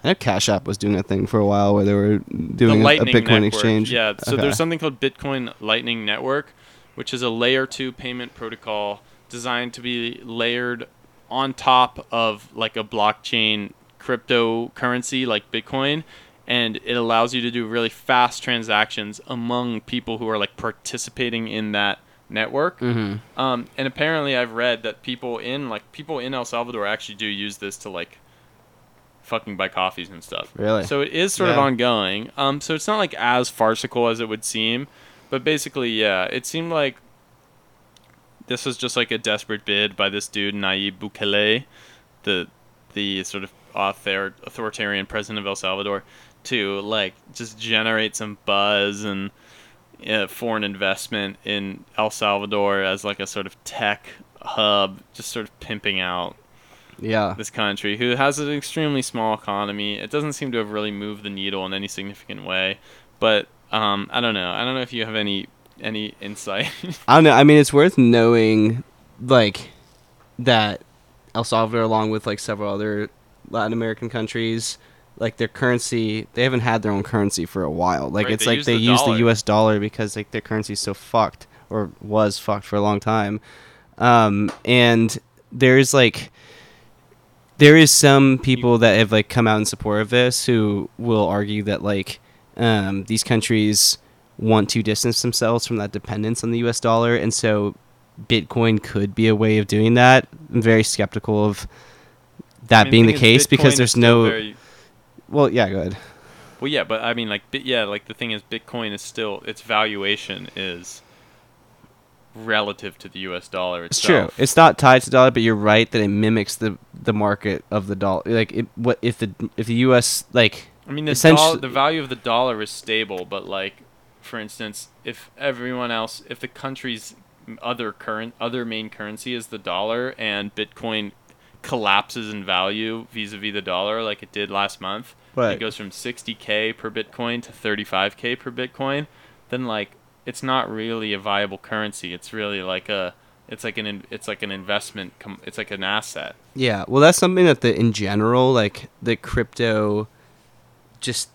I know Cash App was doing a thing for a while where they were doing the a, a Bitcoin network. exchange. Yeah, so Okay. there's something called Bitcoin Lightning Network, which is a layer two payment protocol designed to be layered on top of like a blockchain cryptocurrency like Bitcoin. And it allows you to do really fast transactions among people who are like participating in that network. Mm-hmm. Um, and apparently, I've read that people in like people in El Salvador actually do use this to like fucking buy coffees and stuff. Really? So it is sort of ongoing. Um, so it's not like as farcical as it would seem, but basically, yeah, it seemed like this was just like a desperate bid by this dude Nayib Bukele, the the sort of author authoritarian president of El Salvador, to like just generate some buzz and uh, foreign investment in El Salvador as like a sort of tech hub, just sort of pimping out Yeah. this country, who has an extremely small economy. It doesn't seem to have really moved the needle in any significant way. But um, I don't know. I don't know if you have any any insight. [LAUGHS] I don't know. I mean, it's worth knowing, like, that El Salvador, along with like several other Latin American countries, like their currency, they haven't had their own currency for a while. Like, Right, it's they like use they the use the. U.S. dollar because like their currency's so fucked or was fucked for a long time. Um, and there's like there is some people that have like come out in support of this who will argue that like um, these countries want to distance themselves from that dependence on the U.S. dollar, and so Bitcoin could be a way of doing that. I'm very skeptical of that I mean, being the case because there's no. very- Well, yeah, go ahead. well, yeah, but I mean, like, yeah, like the thing is, Bitcoin is still its valuation is relative to the U.S. dollar It's true. It's not tied to the dollar, but you're right that it mimics the the market of the dollar. Like, it, what if the if the U.S. like I mean, the, the value of the dollar is stable, but like, for instance, if everyone else, if the country's other current, other main currency is the dollar, and Bitcoin collapses in value vis-a-vis the dollar, like it did last month, Right. it goes from 60k per Bitcoin to 35k per Bitcoin, then like, it's not really a viable currency. It's really like a, it's like an, it's like an investment. Com- it's like an asset. Yeah, well, that's something that the in general, like the crypto, just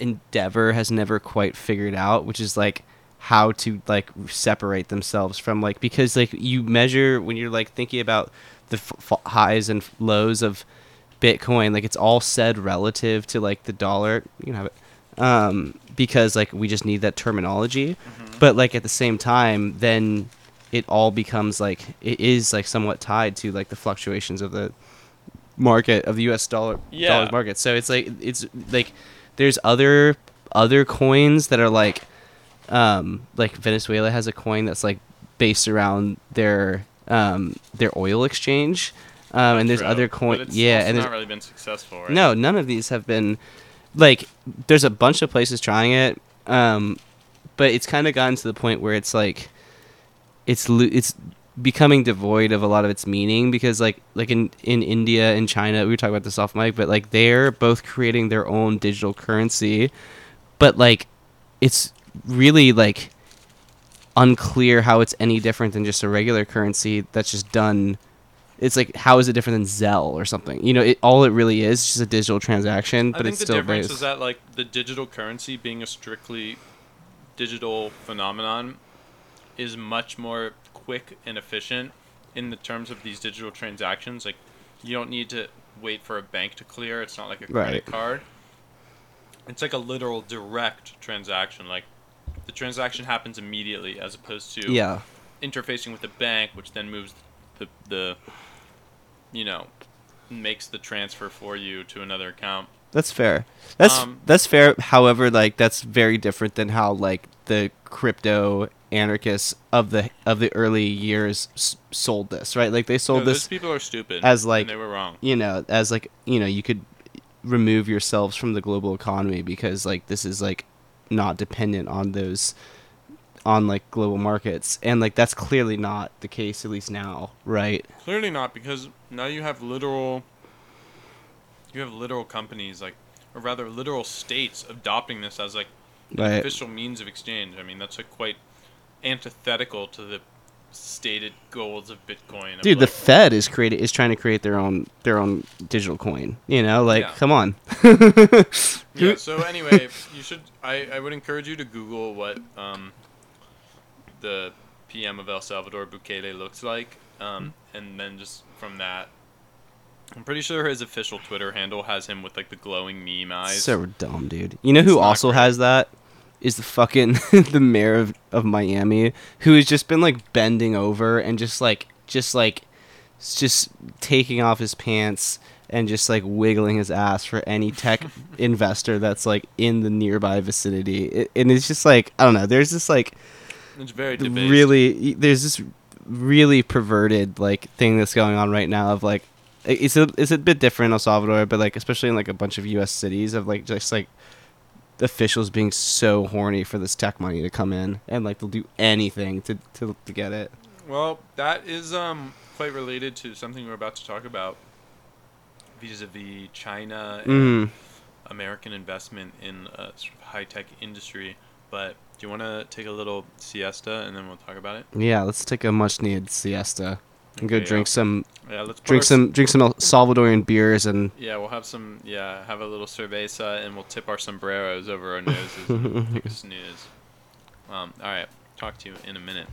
endeavor has never quite figured out, which is like how to like separate themselves from like because like you measure when you're like thinking about the f- highs and lows of Bitcoin, like it's all said relative to like the dollar. You can have it. Um, because like we just need that terminology, but like at the same time, then it all becomes like it is like somewhat tied to like the fluctuations of the market of the U.S. dollar Yeah. dollar market. So it's like it's like there's other other coins that are like um like Venezuela has a coin that's like based around their um their oil exchange. Um, and there's True. other But coin, yeah, and there's not really been successful, right? no, none of these have been like there's a bunch of places trying it. Um but it's kind of gotten to the point where it's like it's lo- it's becoming devoid of a lot of its meaning because like like in in India and China, we were talking about this off mic, but like they're both creating their own digital currency, but like it's really like unclear how it's any different than just a regular currency that's just done it's like how is it different than Zelle or something? You know, it, all it really is is just a digital transaction, but I think it's the still difference based. is that like the digital currency being a strictly digital phenomenon is much more quick and efficient in the terms of these digital transactions. Like you don't need to wait for a bank to clear. It's not like a credit Right. card. It's like a literal direct transaction. Like the transaction happens immediately as opposed to yeah, interfacing with the bank, which then moves the the you know makes the transfer for you to another account. That's fair. That's Um, that's fair. However, like that's very different than how like the crypto anarchists of the of the early years s- sold this, right? Like they sold No, this those people are stupid. as, and like- they were wrong. you know, as like you know, you could remove yourselves from the global economy because like this is like not dependent on those on like global markets, and like that's clearly not the case at least now, right? Clearly not, because now you have literal. You have literal companies like, or rather, literal states adopting this as like Right. official means of exchange. I mean, that's like quite antithetical to the stated goals of Bitcoin. of, Dude, the Fed is creating is trying to create their own their own digital coin. You know, like Yeah. come on. [LAUGHS] yeah. So [LAUGHS] anyway, you should. I, I would encourage you to Google what um, the PM of El Salvador Bukele looks like, um, and then just from that, I'm pretty sure his official Twitter handle has him with like the glowing meme eyes. So dumb, dude. You know who It's not also great. has that? Is the fucking [LAUGHS] the mayor of, of Miami who has just been like bending over and just like just like just taking off his pants and just like wiggling his ass for any tech [LAUGHS] investor that's like in the nearby vicinity. It, and it's just like I don't know. There's this like it's very debased. really there's this really perverted like thing that's going on right now of like it's a it's a bit different in El Salvador, but like especially in like a bunch of U.S. cities of like just like officials being so horny for this tech money to come in and like they'll do anything to to, to get it. Well, that is um quite related to something we're about to talk about vis-a-vis China and Mm. American investment in sort of high-tech industry. But do you want to take a little siesta and then we'll talk about it? Yeah, let's take a much needed siesta and go drink yeah. some Yeah, let's drink some drink some Salvadorian beers and Yeah, we'll have some. Yeah, have a little cerveza and we'll tip our sombreros over our noses and [LAUGHS] take a snooze. Um, all right, talk to you in a minute.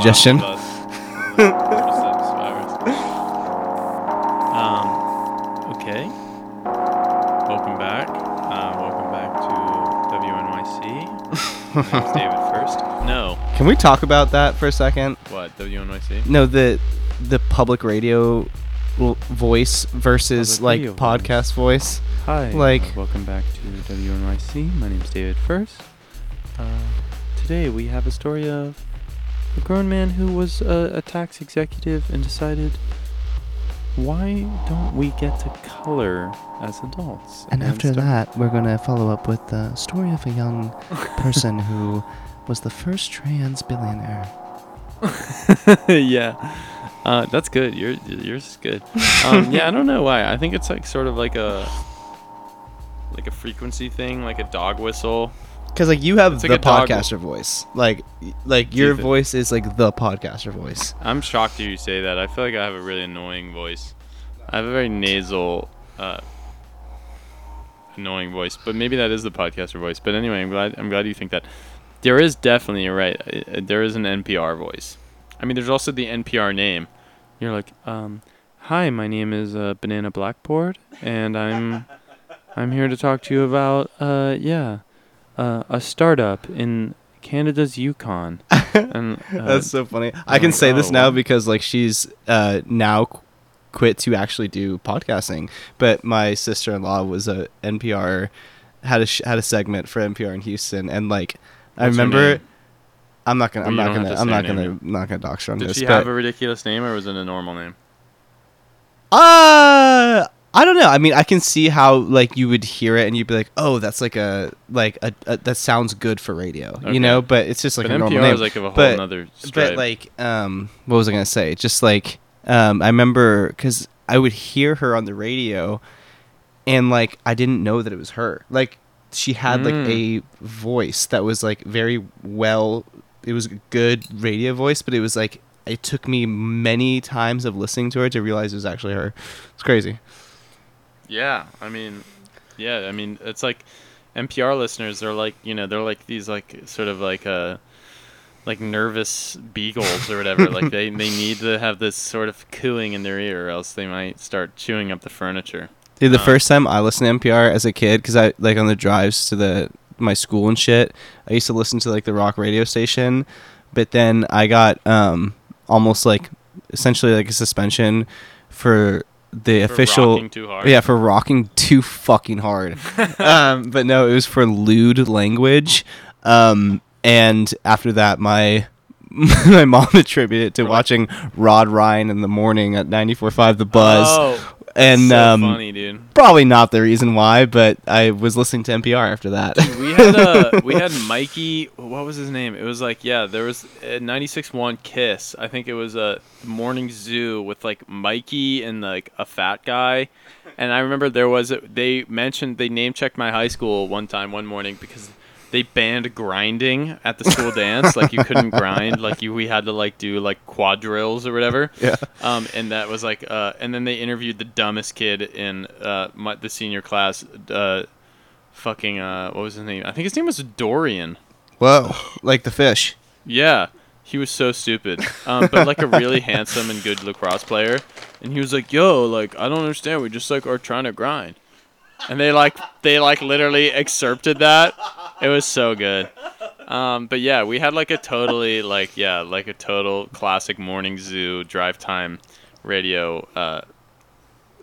Indigestion. Last of Us. Percent survivors. um, okay. Welcome back. Uh, welcome back to WNYC. My name's [LAUGHS] David First. No. Can we talk about that for a second? What? WNYC? No, the the public radio l- voice versus Public like radio podcast voice. Hi. Like- uh, welcome back to WNYC. My name's David First. Uh, today we have a story of a grown man who was a, a tax executive and decided, why don't we get to color as adults? And after start- that, we're going to follow up with the story of a young [LAUGHS] person who was the first trans billionaire. [LAUGHS] yeah. Uh, that's good. Your yours is good. Um, yeah, I don't know why. I think it's like sort of like a like a frequency thing, like a dog whistle. Because like you have It's the like a dog- podcaster voice, like like your voice is like the podcaster voice. I'm shocked you say that. I feel like I have a really annoying voice. I have a very nasal, uh, annoying voice. But maybe that is the podcaster voice. But anyway, I'm glad. I'm glad you think that. There is definitely you're right. uh, uh, There is an NPR voice. I mean, there's also the NPR name. You're like, um, hi, my name is uh, Banana Blackboard, and I'm I'm here to talk to you about uh, yeah, uh, a startup in Canada's Yukon. [LAUGHS] And uh, That's so funny. I can like, say this oh, now because like she's uh now qu- quit to actually do podcasting. But my sister in law was a NPR had a sh- had a segment for NPR in Houston, and like I What's her remember. name? I'm not gonna. I'm you not gonna. to I'm not gonna. name. Not gonna dox her on did this. Did she have a ridiculous name or was it a normal name? Uh I don't know. I mean, I can see how like you would hear it and you'd be like, "Oh, that's like a like a, a that sounds good for radio," Okay. you know. But it's just like but a normal NPR name. is like of a whole But- nother but like, um, what was I gonna say? Just like, um, I remember because I would hear her on the radio, and like I didn't know that it was her. Like she had like Mm. a voice that was like very well. It was a good radio voice, but it was like it took me many times of listening to her to realize it was actually her. It's crazy. Yeah, I mean, yeah, I mean, it's like NPR listeners. They're like, you know, they're like these like sort of like uh like nervous beagles or whatever. like they they need to have this sort of cooing in their ear, or else they might start chewing up the furniture. Dude, the Uh, first time I listened to NPR as a kid, because I like on the drives to the my school and shit, I used to listen to like the rock radio station, but then I got um almost like essentially like a suspension for the For official rocking too hard. yeah for rocking too fucking hard. [LAUGHS] um, but no, it was for lewd language. Um, and after that, my [LAUGHS] my mom attributed it to watching Rod Ryan in the morning at 94.5 The Buzz Oh, and so um, funny, dude. probably not the reason why, but I was listening to NPR after that. we had uh [LAUGHS] we had Mikey. What was his name? It was like yeah, there was uh, 96.1 Kiss. I think it was a morning zoo with like Mikey and like a fat guy. And I remember there was a, they mentioned they name checked my high school one time one morning because they banned grinding at the school dance. Like you couldn't [LAUGHS] grind. Like you we had to like do like quadrilles or whatever. yeah. Um, and that was like, uh, and then they interviewed the dumbest kid in uh, my, the senior class. Uh, fucking, uh, what was his name? I think his name was Dorian. Whoa, like the fish. Yeah, he was so stupid. Um, but like a really [LAUGHS] handsome and good lacrosse player. And he was like, "Yo, like I don't understand. We just like are trying to grind." And they like they like literally excerpted that. It was so good. Um, but yeah, we had like a totally like yeah like a total classic morning zoo drive time radio uh,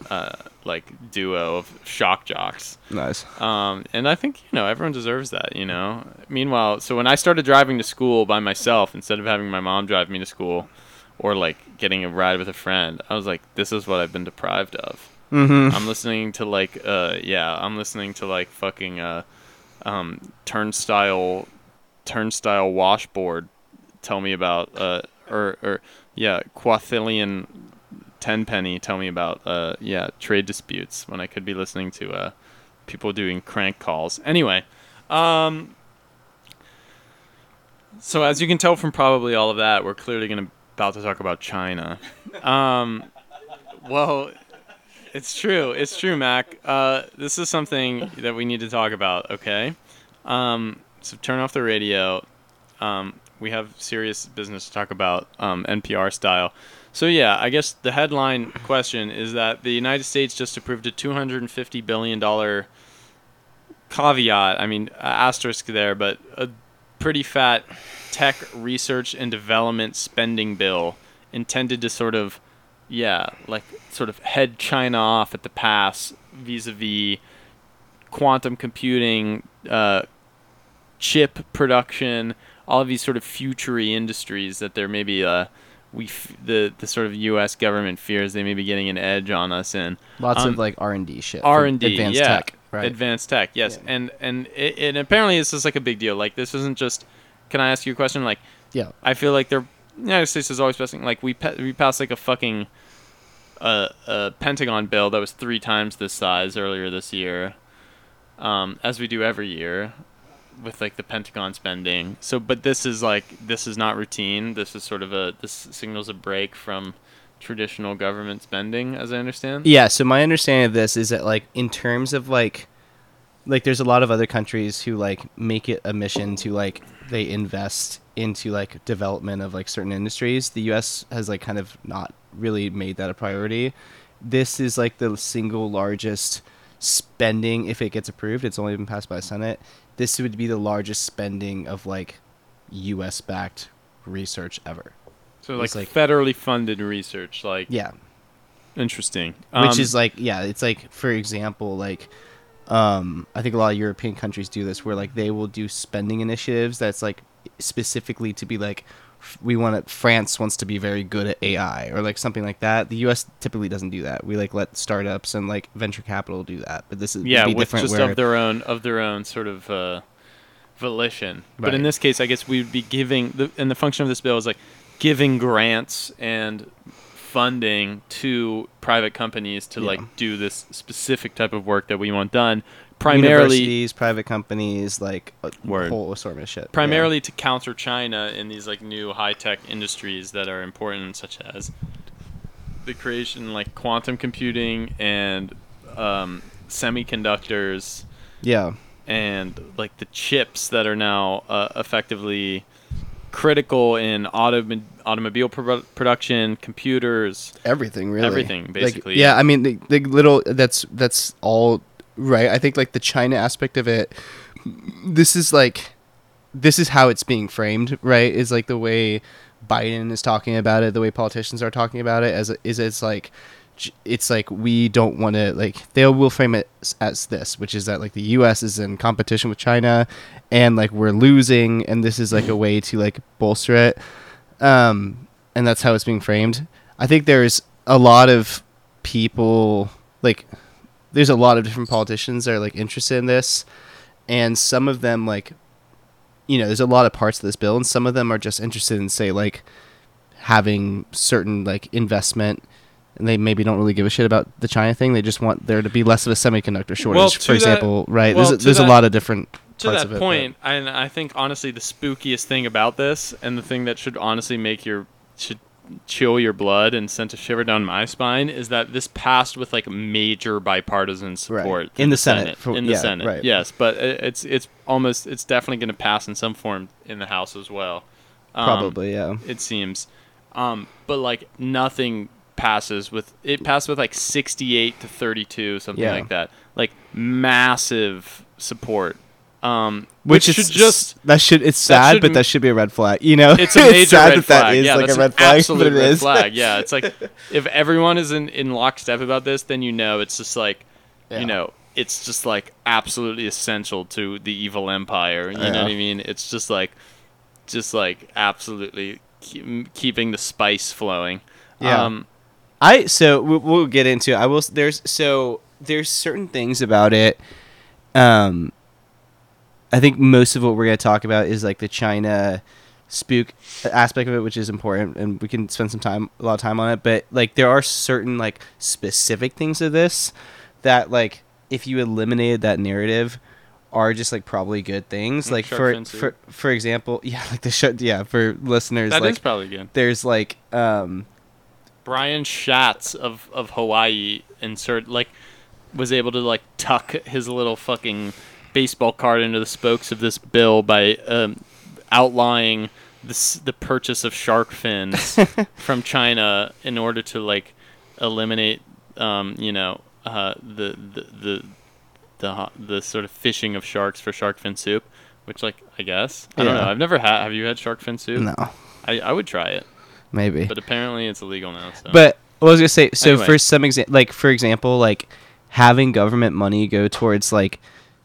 uh, like duo of shock jocks. Nice. Um, and I think you know everyone deserves that. You know. Meanwhile, so when I started driving to school by myself instead of having my mom drive me to school, or like getting a ride with a friend, I was like, this is what I've been deprived of. Mm-hmm. I'm listening to like uh yeah, I'm listening to like fucking uh um turnstile turnstile washboard tell me about uh or or yeah, quathillion tenpenny tell me about uh yeah, trade disputes when I could be listening to uh people doing crank calls. Anyway, um so as you can tell from probably all of that, we're clearly going to about to talk about China. Um well, it's true. It's true, Mac. Uh, this is something that we need to talk about. Okay. Um, so turn off the radio. Um, we have serious business to talk about, um, NPR style. So yeah, I guess the headline question is that the United States just approved a 250 billion dollar caveat. I mean, asterisk there, but a pretty fat tech research and development spending bill intended to sort of yeah, like sort of head China off at the pass vis-a-vis quantum computing, uh, chip production, all of these sort of futury industries that there may be uh, we f- the the sort of U.S. government fears they may be getting an edge on us in Lots Um, of like R and D shit. R and D, advanced yeah, tech, right? advanced tech, yes, Yeah. and and it, it apparently it's just like a big deal. Like this isn't just. Can I ask you a question? Like, yeah. I feel like they're the United States is always passing like we pa- we passed like a fucking uh, a Pentagon bill that was three times this size earlier this year, um, as we do every year, with like the Pentagon spending. So, but this is like this is not routine. This is sort of a this signals a break from traditional government spending, as I understand. Yeah, so my understanding of this is that like in terms of like like there's a lot of other countries who like make it a mission to like they invest into like development of like certain industries. The US has like kind of not really made that a priority. This is like the single largest spending if it gets approved. It's only been passed by the Senate. This would be the largest spending of like US backed research ever. So like, like- federally funded research, like Yeah, interesting. which Um, is like yeah, it's like for example, like um, I think a lot of European countries do this, where like they will do spending initiatives that's like specifically to be like we want to France wants to be very good at AI or like something like that. The U.S. typically doesn't do that. We like let startups and like venture capital do that, but this is yeah, be with different just where of their own of their own sort of uh, volition. But in this case, I guess we would be giving the and the function of this bill is like giving grants and funding to private companies to Yeah. like do this specific type of work that we want done. Primarily, universities, private companies, like a Word. whole assortment of shit. primarily to counter China in these like new high tech industries that are important, such as the creation like quantum computing and um, semiconductors yeah, and like the chips that are now uh, effectively critical in auto- automobile pro- production, computers. everything really Everything, Like, basically. yeah i mean the, the little that's that's all right i think like the china aspect of it this is like this is how it's being framed right is like the way biden is talking about it the way politicians are talking about it as is it's like it's like we don't want to like they will frame it as this which is that like the us is in competition with china and like we're losing and this is like a way to like bolster it um and that's how it's being framed. I think there's a lot of people like there's a lot of different politicians that are like interested in this and some of them like you know there's a lot of parts of this bill and some of them are just interested in say like having certain like investment and they maybe don't really give a shit about the China thing. They just want there to be less of a semiconductor shortage, Well, for that- example, right? well, there's to there's that- a lot of different To that it, point, and I think honestly the spookiest thing about this, and the thing that should honestly make your should chill your blood and send a shiver down my spine, is that this passed with like major bipartisan support In the Senate, for- in the yeah, Senate, right. yes, but it- it's it's almost it's definitely going to pass in some form in the House as well. Um, probably yeah. it seems. Um, but like nothing passes with it passed with like 68 to 32 something Yeah. like that like massive support um Which, which, is should just that should it's sad, should but that should be a red flag. You know, it's a [LAUGHS] major sad red that that flag is yeah like that's a red flag, absolute but it red is. flag yeah [LAUGHS] it's like if everyone is in in lockstep about this then you know it's just like Yeah. you know it's just like absolutely essential to the evil empire you know what i mean it's just like just like absolutely keep, keeping the spice flowing Yeah. um I so we'll, we'll get into. I will. There's so there's certain things about it. Um, I think most of what we're gonna talk about is like the China spook aspect of it, which is important, and we can spend some time, a lot of time on it. But like, there are certain like specific things of this that like if you eliminated that narrative are just like probably good things. Like for for for example, [LAUGHS] yeah, like the shut yeah for listeners That is like probably good. there's like um Brian Schatz of of Hawaii insert like was able to like tuck his little fucking baseball card into the spokes of this bill by um, outlining this the purchase of shark fins [LAUGHS] from China in order to like eliminate um, you know uh, the, the the the the sort of fishing of sharks for shark fin soup, which like I guess I don't know. I've never had. Have you had shark fin soup? no I, I would try it, maybe but apparently it's illegal now. So. But I was gonna say, so Anyway. for some exa- like for example, like having government money go towards like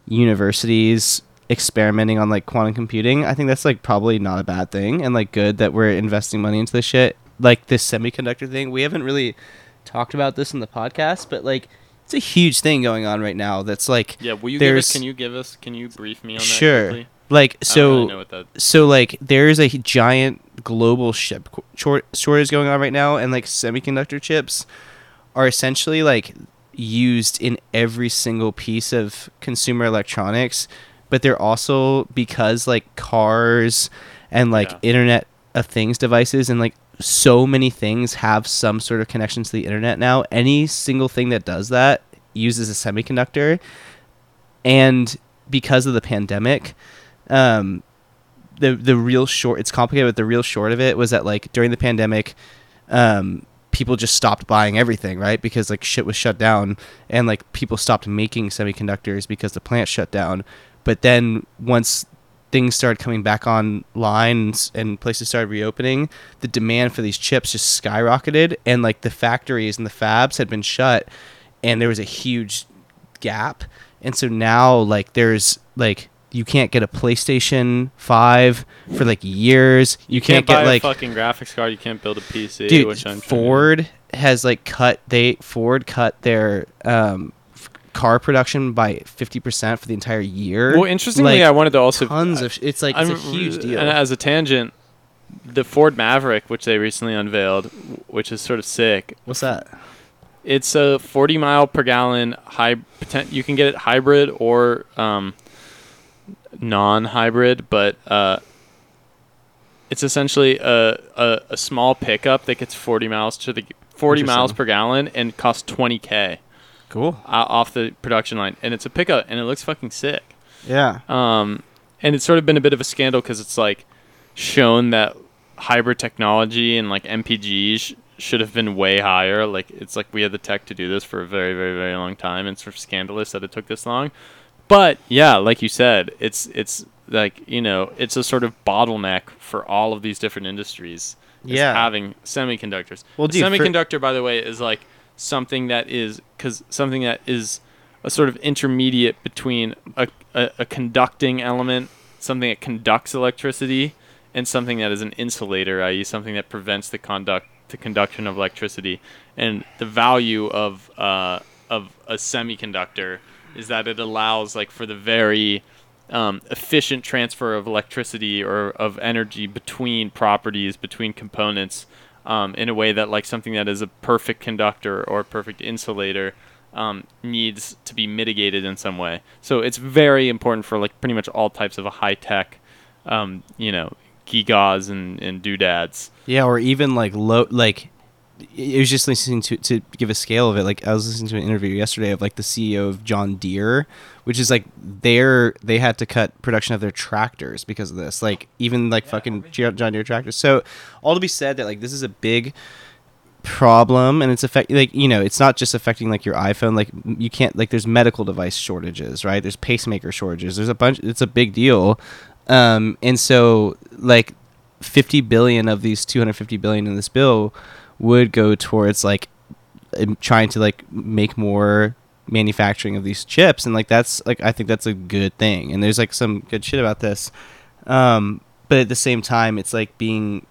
universities experimenting on like quantum computing, I think that's like probably not a bad thing and like good that we're investing money into this shit. Like this semiconductor thing, we haven't really talked about this in the podcast, but like it's a huge thing going on right now. That's like Yeah, will you give us? Can you give us? Can you brief me on that? Sure. quickly? like so really know what that. so like there's a giant global chip short shortage going on right now and like semiconductor chips are essentially like used in every single piece of consumer electronics but they're also because like cars and like Yeah. internet of things devices and like so many things have some sort of connection to the internet now any single thing that does that uses a semiconductor and because of the pandemic um the the real short it's complicated but the real short of it was that like during the pandemic um people just stopped buying everything right? Because like shit was shut down and like people stopped making semiconductors because the plant shut down. But then once things started coming back online and, and places started reopening, the demand for these chips just skyrocketed, and like the factories and the fabs had been shut, and there was a huge gap, and so now like there's like you can't get a PlayStation Five for like years. You, can't, buy get like a fucking graphics card. You can't build a PC. dude which I'm trying to- ford has like cut they ford cut their um f- car production by 50% for the entire year Well, interestingly, Like, I wanted to also tons of it's like it's a huge deal And as a tangent, the Ford Maverick, which they recently unveiled, which is sort of sick. what's that It's a 40 mile per gallon high. You can get it hybrid or um, non-hybrid, but uh, it's essentially a, a a small pickup that gets 40 miles to the 40 miles per gallon and costs 20k cool off the production line, and it's a pickup, and it looks fucking sick. yeah Um, and it's sort of been a bit of a scandal because it's like shown that hybrid technology and like MPGs sh- should have been way higher. Like it's like we had the tech to do this for a very, very, very long time. And it's sort of scandalous that it took this long. But yeah, like you said, it's it's like you know it's a sort of bottleneck for all of these different industries. Yeah. having semiconductors. Well, dude, for- semiconductor, by the way, is like something that is because something that is a sort of intermediate between a, a, a conducting element, something that conducts electricity, and something that is an insulator, i.e., something that prevents the conduct the conduction of electricity. And the value of uh, of a semiconductor is that it allows like for the very um, efficient transfer of electricity or of energy between properties, between components, um, in a way that like something that is a perfect conductor or perfect insulator um, needs to be mitigated in some way. So it's very important for like pretty much all types of a high tech, um, you know, gigas and, and doodads. yeah or even like low like it was just listening to to give a scale of it. Like i was listening to an interview yesterday of like the ceo of john deere which is like they're they had to cut production of their tractors because of this. Like even like fucking J- john deere tractors. So all to be said that like this is a big problem and it's affecting like you know it's not just affecting like your iphone. Like you can't like there's medical device shortages right? There's pacemaker shortages. There's a bunch it's a big deal. Um and so like 50 billion of these 250 billion in this bill would go towards like trying to like make more manufacturing of these chips and like that's like i think that's a good thing and there's like some good shit about this um but at the same time it's like being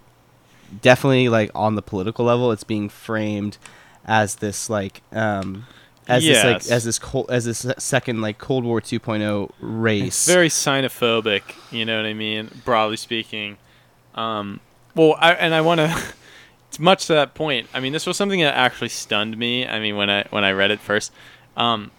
definitely like on the political level it's being framed as this like um as Yes. this like as this cold as this second like cold war 2.0 race It's very xenophobic, you know what I mean? Broadly speaking. Um, well, I, and I want to. [LAUGHS] It's much to that point. I mean, this was something that actually stunned me. I mean, when I when I read it first, um,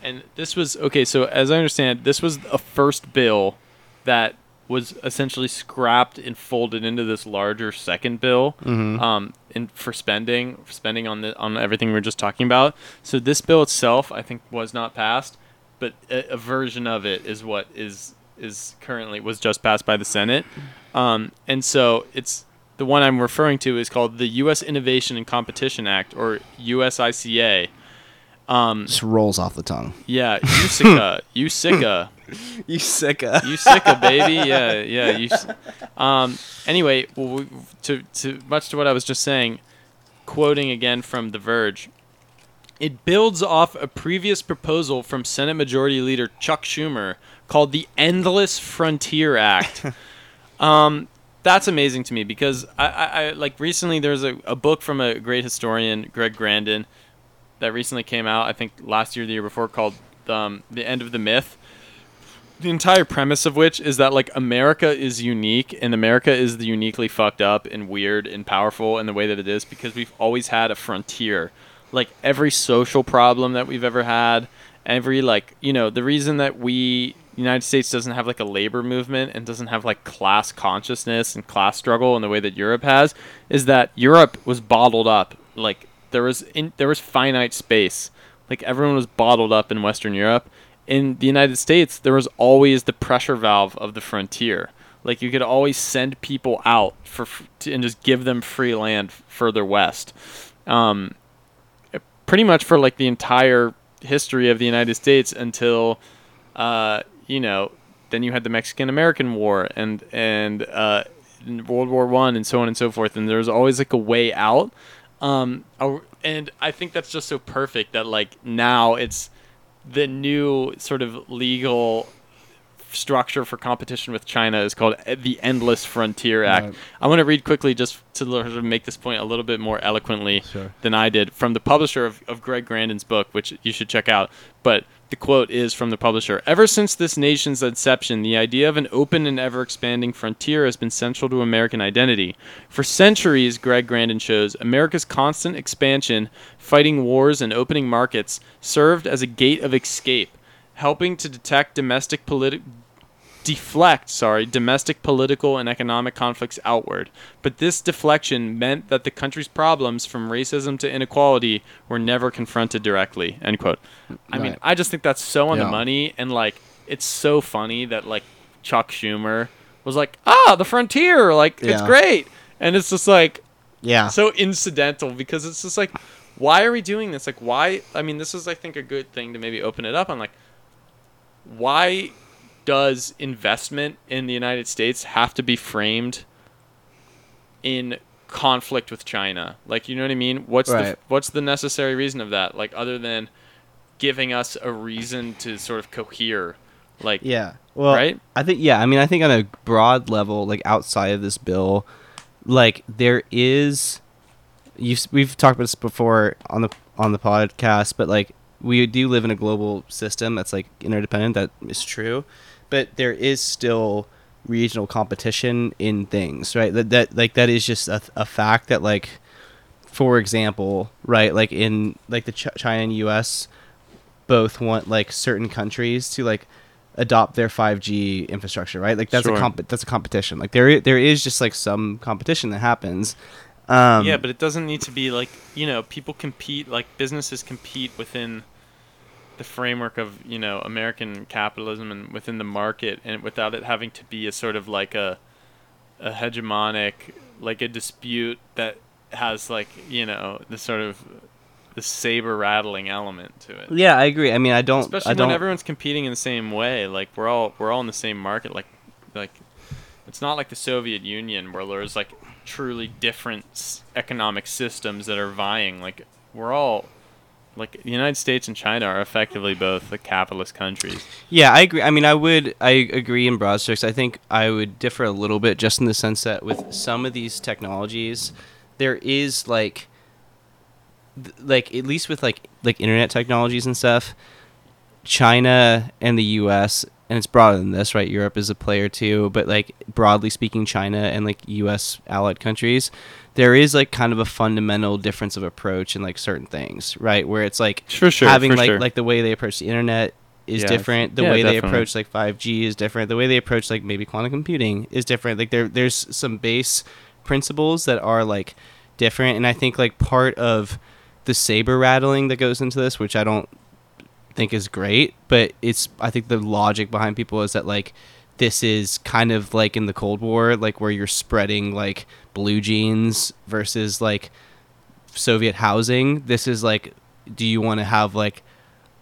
and this was okay. So as I understand, this was a first bill that was essentially scrapped and folded into this larger second bill Mhm. um, in for spending for spending on the on everything we were just talking about. So this bill itself, I think, was not passed, but a, a version of it is what is is currently was just passed by the Senate, um, and so it's the one I'm referring to is called the U.S. Innovation and Competition Act or USICA. Um, just rolls off the tongue yeah, USICA, USICA. [LAUGHS] USICA, USICA, baby. Yeah, yeah. You. Um. Anyway, well, we, to to much to what I was just saying, quoting again from The Verge. It builds off a previous proposal from Senate Majority Leader Chuck Schumer called the Endless Frontier Act. [LAUGHS] um, that's amazing to me because I, I, I like recently there's a, a book from a great historian, Greg Grandin, that recently came out. I think last year, the year before, called um, "The End of the Myth." the entire premise of which is that like America is unique and America is the uniquely fucked up and weird and powerful in the way that it is because we've always had a frontier. Like every social problem that we've ever had, every like, you know, the reason that we United States doesn't have like a labor movement and doesn't have like class consciousness and class struggle in the way that Europe has is that Europe was bottled up. Like there was in, there was finite space. Like everyone was bottled up in Western Europe in the United States, there was always the pressure valve of the frontier. Like you could always send people out for and just give them free land further west. Um, pretty much for like the entire history of the United States until, uh, you know, then you had the Mexican American War and and uh, World War One and so on and so forth. And there's always like a way out. Um, and I think that's just so perfect that like now it's the new sort of legal structure for competition with China is called e- the Endless Frontier Act. Right. I want to read quickly just to sort of make this point a little bit more eloquently Sure. than I did from the publisher of, of Greg Grandin's book, which you should check out. But the quote is from the publisher Ever since this nation's inception, the idea of an open and ever expanding frontier has been central to American identity. For centuries, Greg Grandin shows, America's constant expansion, fighting wars, and opening markets served as a gate of escape, helping to detect domestic politi- deflect, sorry, domestic political and economic conflicts outward. But this deflection meant that the country's problems from racism to inequality were never confronted directly. End quote. I mean, I just think that's so on the money and like it's so funny that like Chuck Schumer was like, "Ah, the frontier, like it's great." And it's just like Yeah. so incidental because it's just like why are we doing this like why i mean this is i think a good thing to maybe open it up on like why does investment in the united states have to be framed in conflict with china like you know what i mean what's the what's the necessary reason of that like other than giving us a reason to sort of cohere like Yeah. Well, Right? I think yeah. I mean, I think on a broad level, like outside of this bill, like there is, you we've talked about this before on the on the podcast, but like we do live in a global system that's like interdependent. That is true, but there is still regional competition in things, right? That that like that is just a, a fact that like, for example, right, like in like the Ch- China and U.S. both want like certain countries to like adopt their 5G infrastructure, right? Like that's Sure. a comp- that's a competition. Like there there is just like some competition that happens. Um, yeah, but it doesn't need to be like you know people compete like businesses compete within the framework of you know American capitalism and within the market, and without it having to be a sort of like a a hegemonic like a dispute that has like you know the sort of the saber rattling element to it. yeah, I agree. I mean, I don't. Especially I don't. when everyone's competing in the same way. Like we're all we're all in the same market. Like like it's not like the Soviet Union where there's like truly different economic systems that are vying. Like we're all like the United States and China are effectively both the capitalist countries. Yeah, I agree. I mean, I would. I agree in broad strokes. I think I would differ a little bit, just in the sense that with some of these technologies, there is like, like at least with like like internet technologies and stuff, China and the U.S. and it's broader than this, right? Europe is a player too, but like broadly speaking, China and like U.S. allied countries, there is like kind of a fundamental difference of approach in like certain things, right? Where it's like For sure, having for like sure. like the way they approach the internet is Yeah. different. The Yeah, way they approach like 5G is different. The way they approach like maybe quantum computing is different. Like there there's some base principles that are like different and I think like part of the saber rattling that goes into this, which I don't think is great, but it's I think the logic behind people is that like this is kind of like in the Cold War, like where you're spreading like blue jeans versus like Soviet housing. This is like, do you want to have like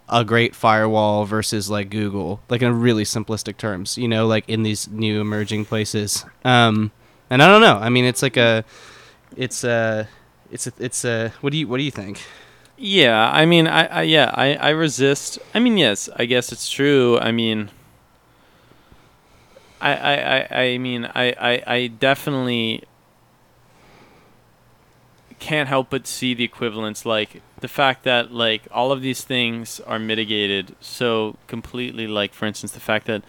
a great firewall versus like Google, like in really simplistic terms, you know, like in these new emerging places. Um, and I don't know. I mean, it's like a, it's a, it's a, it's a. What do you what do you think? Yeah, I mean, I, I yeah, I, I resist. I mean, yes, I guess it's true. I mean, I, I, I, mean, I, I, I definitely can't help but see the equivalence, like the fact that like all of these things are mitigated so completely. Like, for instance, the fact that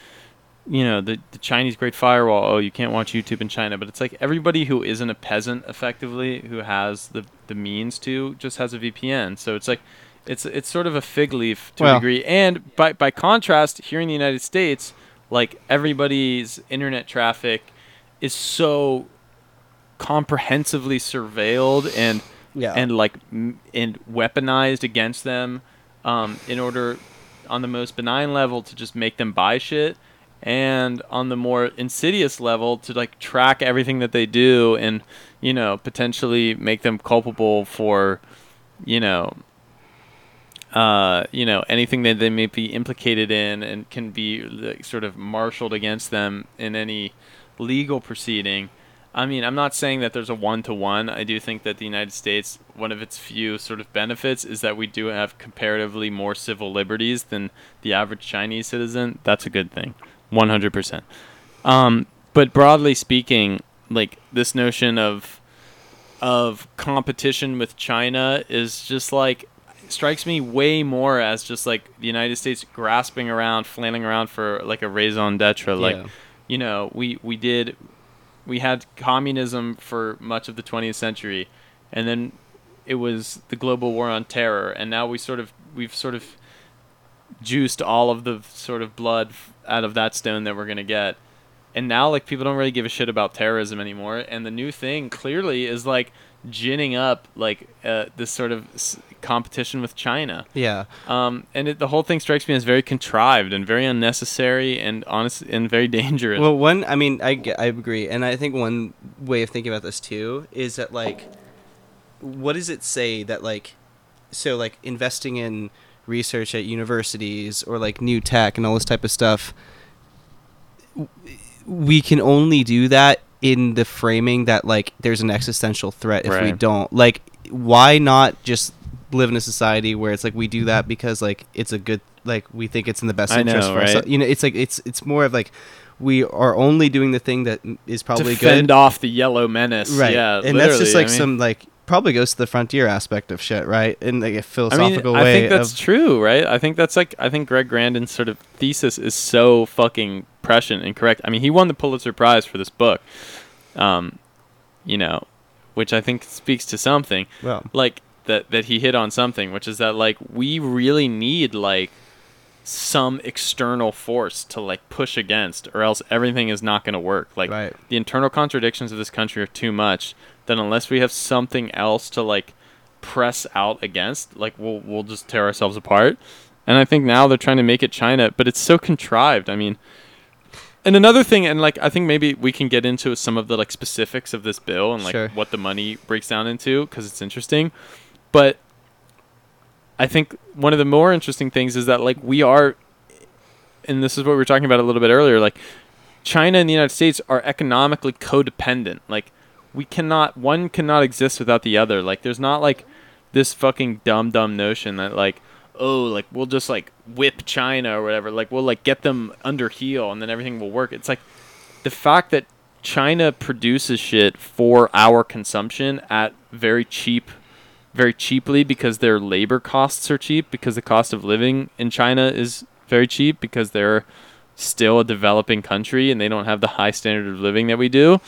you know the the Chinese Great Firewall. Oh, you can't watch YouTube in China, but it's like everybody who isn't a peasant, effectively, who has the the means to, just has a VPN. So it's like it's it's sort of a fig leaf to Well- a degree. And by by contrast, here in the United States, like everybody's internet traffic is so comprehensively surveilled and Yeah. and like m- and weaponized against them um, in order on the most benign level to just make them buy shit and on the more insidious level to like track everything that they do and you know potentially make them culpable for you know uh, you know, anything that they may be implicated in and can be like, sort of marshaled against them in any legal proceeding. I mean, I'm not saying that there's a one to one. I do think that the United States, one of its few sort of benefits is that we do have comparatively more civil liberties than the average Chinese citizen. That's a good thing, 100%. Um, but broadly speaking, like this notion of of competition with China is just like strikes me way more as just like the United States grasping around, flailing around for like a raison d'etre. Like, Yeah. you know, we we did we had communism for much of the 20th century, and then it was the global war on terror, and now we sort of we've sort of juiced all of the sort of blood out of that stone that we're gonna get. And now, like, people don't really give a shit about terrorism anymore. And the new thing clearly is like ginning up like uh, this sort of s- competition with China. Yeah. Um, and it, the whole thing strikes me as very contrived and very unnecessary and honest and very dangerous. Well, one, I mean, I, I agree, and I think one way of thinking about this too is that like, what does it say that like, so like investing in research at universities or like new tech and all this type of stuff, we can only do that in the framing that like there's an existential threat if we don't like why not just live in a society where it's like we do that because like it's a good like we think it's in the best I interest know, for us right? you know it's like it's it's more of like we are only doing the thing that is probably to fend good off the yellow menace. right Yeah, and that's just like I mean- some like probably goes to the frontier aspect of shit right in like a I philosophical mean, I think that's of true, right? I think that's like I think Greg Grandin's sort of thesis is so fucking prescient and correct. I mean, he won the Pulitzer Prize for this book, um, you know, which I think speaks to something well like that that he hit on something, which is that like we really need like some external force to like push against, or else everything is not going to work. Like Right. the internal contradictions of this country are too much. That unless we have something else to like press out against, like we'll we'll just tear ourselves apart. And I think now they're trying to make it China, but it's so contrived. I mean, and another thing, and like I think maybe we can get into some of the like specifics of this bill and like Sure. what the money breaks down into because it's interesting. But I think one of the more interesting things is that like we are, and this is what we were talking about a little bit earlier. Like China and the United States are economically codependent. Like we cannot, one cannot exist without the other. Like there's not like this fucking dumb dumb notion that like oh like we'll just like whip China or whatever. Like we'll like get them under heel and then everything will work. It's like the fact that China produces shit for our consumption at very cheap very cheaply because their labor costs are cheap because the cost of living in China is very cheap because they're still a developing country and they don't have the high standard of living that we do.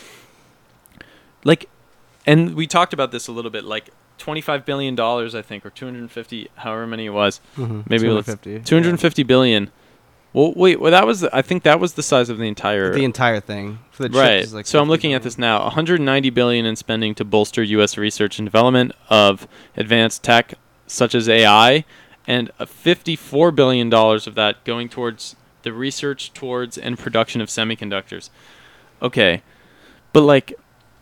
Like and we talked about this a little bit like 25 billion dollars I think or 250 however many it was. mhm, Maybe let's 250 250 billion. Well, wait. Well, that was. The, I think that was the size of the entire. the entire thing for the right. like so I'm 50 looking at this now. 190 billion in spending to bolster U.S. research and development of advanced tech such as AI, and 54 billion dollars of that going towards the research towards and production of semiconductors. Okay, but like,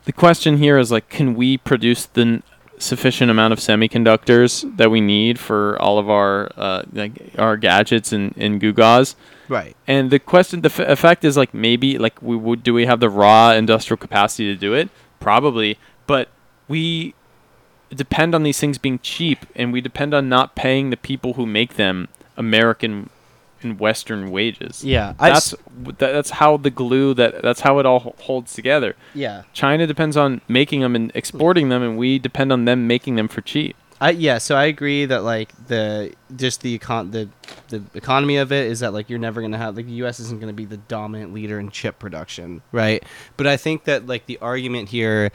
the question here is like, can we produce the sufficient amount of semiconductors that we need for all of our uh, like our gadgets and, and gewgaws? right And the question, the f- effect is like maybe like we would do we have the raw industrial capacity to do it? Probably, but we depend on these things being cheap, and we depend on not paying the people who make them American and Western wages. yeah That's that, that's how the glue that that's how it all holds together. yeah China depends on making them and exporting them, and we depend on them making them for cheap. I yeah, so I agree that like the just the econ the the economy of it is that like you're never gonna have like the U.S. isn't gonna be the dominant leader in chip production, right? But I think that like the argument here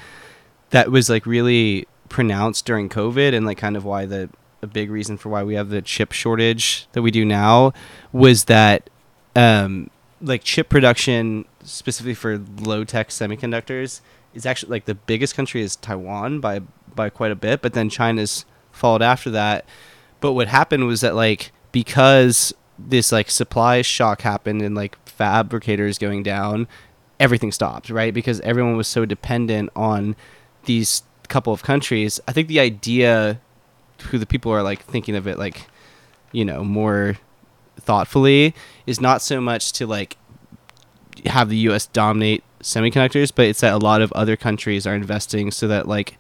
that was like really pronounced during COVID and like kind of why the a big reason for why we have the chip shortage that we do now was that um like chip production specifically for low tech semiconductors is actually like the biggest country is Taiwan by by quite a bit, but then China's followed after that. But what happened was that like because this like supply shock happened and like fabricators going down, everything stopped, right? Because everyone was so dependent on these couple of countries. I think the idea who the people are like thinking of it like you know, more thoughtfully is not so much to like have the US dominate semiconductors, but it's that a lot of other countries are investing so that like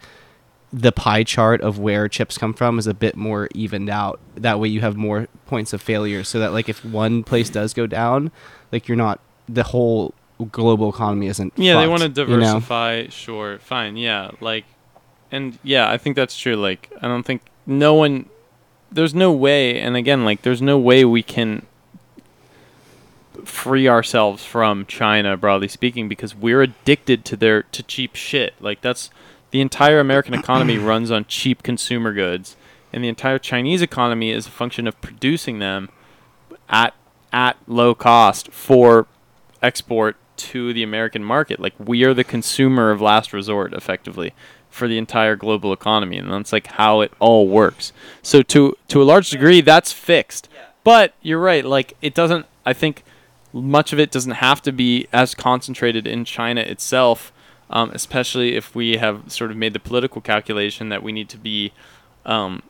the pie chart of where chips come from is a bit more evened out. That way you have more points of failure so that like if one place does go down, like you're not the whole global economy isn't Yeah, they want to you know? diversify. Sure, fine. Yeah, like, and yeah, I think that's true. Like, I don't think no one. There's no way, and again, like, there's no way we can free ourselves from China, broadly speaking, because we're addicted to their to cheap shit. Like, that's the entire American economy [COUGHS] runs on cheap consumer goods, and the entire Chinese economy is a function of producing them at at low cost for export to the American market. Like we are the consumer of last resort, effectively, for the entire global economy, and that's like how it all works. So to to a large degree, that's fixed. But you're right. Like it doesn't. I think much of it doesn't have to be as concentrated in China itself, um, especially if we have sort of made the political calculation that we need to be um,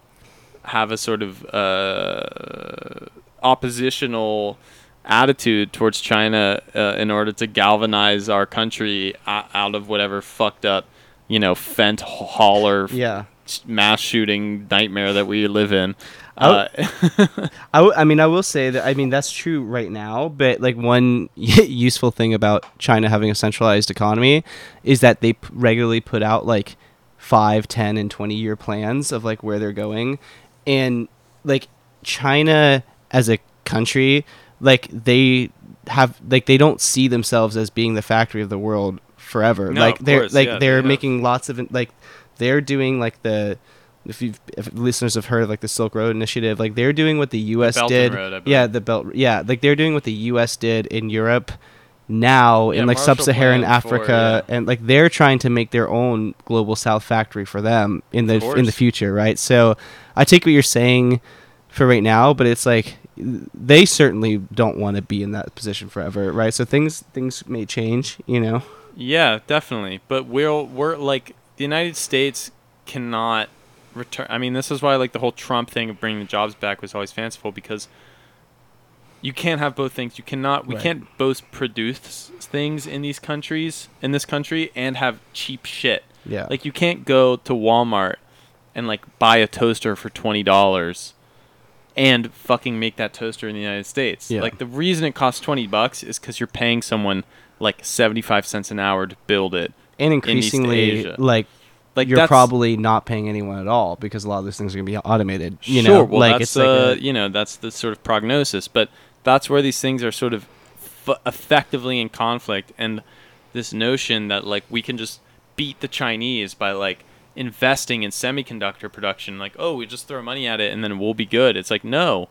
have a sort of uh, oppositional attitude towards China uh, in order to galvanize our country out of whatever fucked up, you know, fentanyl Yeah. mass shooting nightmare that we live in. I Uh, [LAUGHS] I, w- I mean, I will say that I mean that's true right now, but like one [LAUGHS] useful thing about China having a centralized economy is that they p- regularly put out like five, ten, and twenty year plans of like where they're going, and like China as a country, like they have like they don't see themselves as being the factory of the world forever. No, like they're course, like yeah, they're they have- making lots of like they're doing like the if you if listeners have heard of like the Silk Road Initiative, like they're doing what the U.S. And did. Road, yeah, the belt. Yeah, like they're doing what the U.S. did in Europe now Yeah, in like Marshall sub-Saharan Plan for- Africa, yeah. and like they're trying to make their own global South factory for them in the in the future, right? So I take what you're saying for right now, but it's like they certainly don't want to be in that position forever, right? So things things may change, you know. Yeah, definitely. But we'll we're like the United States cannot return. I mean, this is why like the whole Trump thing of bringing the jobs back was always fanciful because you can't have both things. You cannot. We Right. can't both produce things in these countries in this country and have cheap shit. Yeah. Like you can't go to Walmart and like buy a toaster for twenty dollars and fucking make that toaster in the United States. Yeah. Like the reason it costs twenty bucks is because you're paying someone like seventy five cents an hour to build it. and increasingly, Asia. like Like you're probably not paying anyone at all because a lot of these things are gonna be automated. You sure. know, well, like that's it's like uh, a- you know that's the sort of prognosis, but that's where these things are sort of f- effectively in conflict, and this notion that like we can just beat the Chinese by like investing in semiconductor production, like oh we just throw money at it and then we'll be good. It's like no,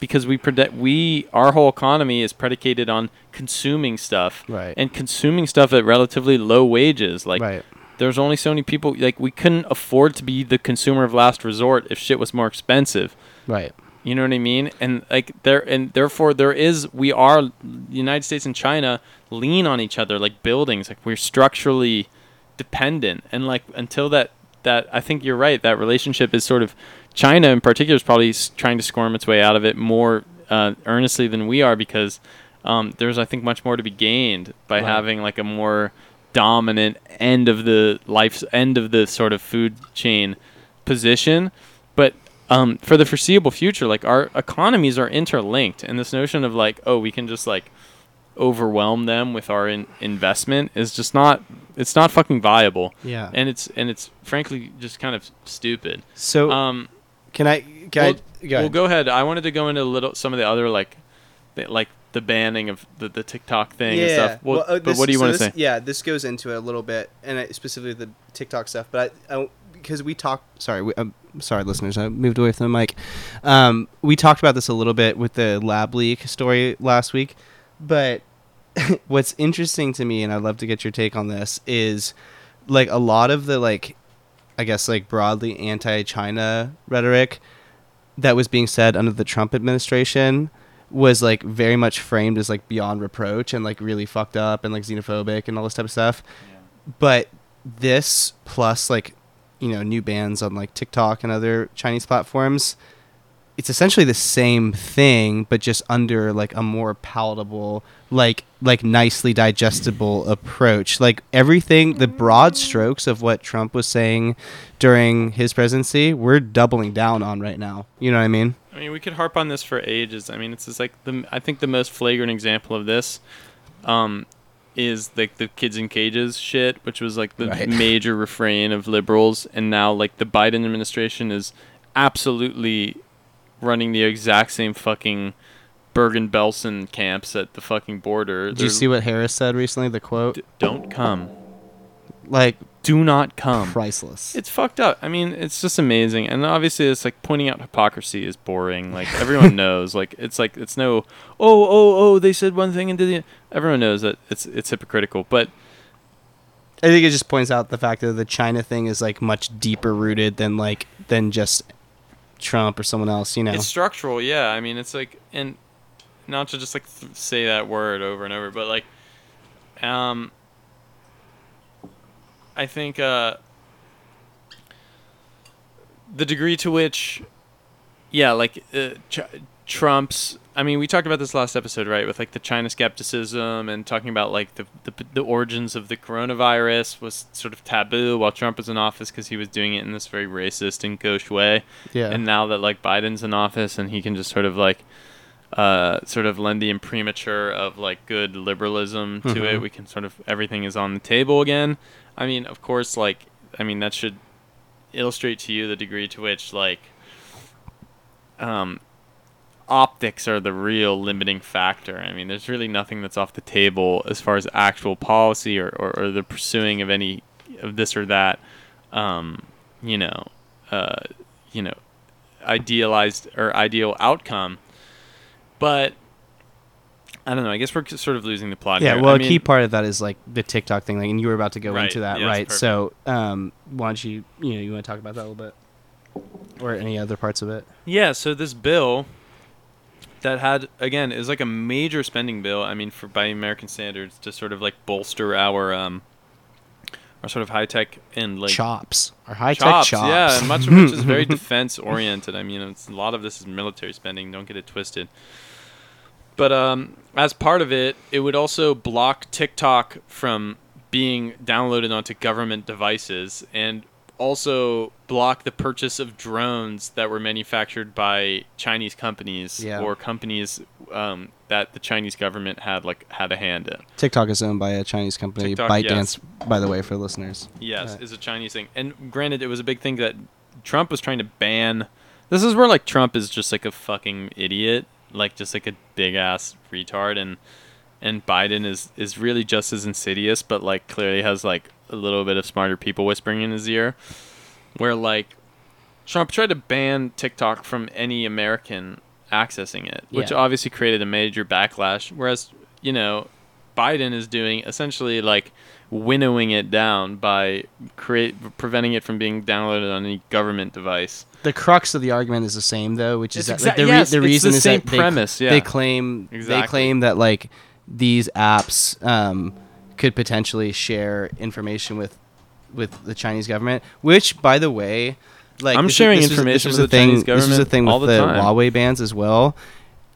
because we predict we our whole economy is predicated on consuming stuff right, and consuming stuff at relatively low wages, like. right, there's only so many people like we couldn't afford to be the consumer of last resort if shit was more expensive. Right. you know what i mean? And like there and therefore there is we are the united states and china lean on each other like buildings. Like we're structurally dependent. And like until that that i think you're right that relationship is sort of china in particular is probably trying to squirm its way out of it more uh, earnestly than we are because um, there's i think much more to be gained by Right. having like a more dominant end of the life end of the sort of food chain position but um, for the foreseeable future like our economies are interlinked and this notion of like oh we can just like overwhelm them with our in- investment is just not it's not fucking viable Yeah. and it's and it's frankly just kind of stupid so um can I? Can well, I? Go well ahead. go ahead i wanted to go into a little some of the other like the, like the banning of the, the tiktok thing and stuff well, uh, but what do you want to say Yeah, this goes into it a little bit, and I, specifically the TikTok stuff. But I, I because we talked. Sorry, we, I'm sorry, listeners. I moved away from the mic. Um, we talked about this a little bit with the lab leak story last week, but [LAUGHS] what's interesting to me, and I'd love to get your take on this, is like a lot of the like, I guess like broadly anti-China rhetoric that was being said under the Trump administration was like very much framed as like beyond reproach and like really fucked up and like xenophobic and all this type of stuff. But this plus like you know new bans on like TikTok and other Chinese platforms it's essentially the same thing, but just under like a more palatable, like like nicely digestible approach. Like everything, the broad strokes of what Trump was saying during his presidency, we're doubling down on right now. You know what I mean? I mean, we could harp on this for ages. I mean, it's just like the I think the most flagrant example of this um, is like the kids in cages shit, which was like the Right. [LAUGHS] major refrain of liberals, and now like the Biden administration is absolutely running the exact same fucking Bergen Belsen camps at the fucking border. Did you see what Harris said recently? The quote, D- don't come. like Do not come. priceless. It's fucked up. I mean, it's just amazing, and obviously, it's like pointing out hypocrisy is boring. Like everyone [LAUGHS] knows. Like it's like it's no. Oh, oh, oh! They said one thing and did the. Everyone knows that it's it's hypocritical. But I think it just points out the fact that the China thing is like much deeper rooted than like than just Trump or someone else. You know, it's structural. Yeah, I mean, it's like and not to just like th- say that word over and over, but like, um, I think uh, the degree to which, yeah, like uh, Trump's. I mean, we talked about this last episode, right? With like the China skepticism and talking about like the the, the origins of the coronavirus was sort of taboo while Trump was in office because he was doing it in this very racist and gauche way yeah. and now that like Biden's in office and he can just sort of like uh sort of lend the imprimatur of like good liberalism to it Mhm. we can sort of everything is on the table again i mean of course like i mean that should illustrate to you the degree to which like um optics are the real limiting factor i mean there's really nothing that's off the table as far as actual policy or, or, or the pursuing of any of this or that um you know uh you know idealized or ideal outcome but i don't know i guess we're sort of losing the plot yeah, here. well, I a key part of that is like the TikTok thing, like, and you were about to go Right, into that, yes, right? So, um, why don't you, you know, you want to talk about that a little bit, or any other parts of it? Yeah, so this bill that had again is like a major spending bill. I mean, for by American standards, to sort of like bolster our um our sort of high tech and like chops or high tech chops. Yeah, and much of which is very [LAUGHS] defense oriented. I mean, it's, a lot of this is military spending. Don't get it twisted. But um, as part of it, it would also block TikTok from being downloaded onto government devices and also block the purchase of drones that were manufactured by Chinese companies Yeah. or companies um, that the Chinese government had like had a hand in. TikTok is owned by a Chinese company, TikTok, ByteDance, by the way, for listeners. Yes, Right. is a Chinese thing. And granted, it was a big thing that Trump was trying to ban. This is where like Trump is just like a fucking idiot, like just like a big ass retard, and and Biden is is really just as insidious, but like clearly has like a little bit of smarter people whispering in his ear. Where like Trump tried to ban TikTok from any American accessing it, which Yeah. obviously created a major backlash. Whereas you know Biden is doing essentially like winnowing it down by create preventing it from being downloaded on any government device. The crux of the argument is the same, though, which is It's that like, exac- the, re- yes, the reason the is same that they, premise, yeah. they claim they claim that like these apps um, could potentially share information with with the Chinese government, which, by the way, like I'm this sharing this was- information this was with the thing. Chinese This was the thing with the the. Huawei bans as well.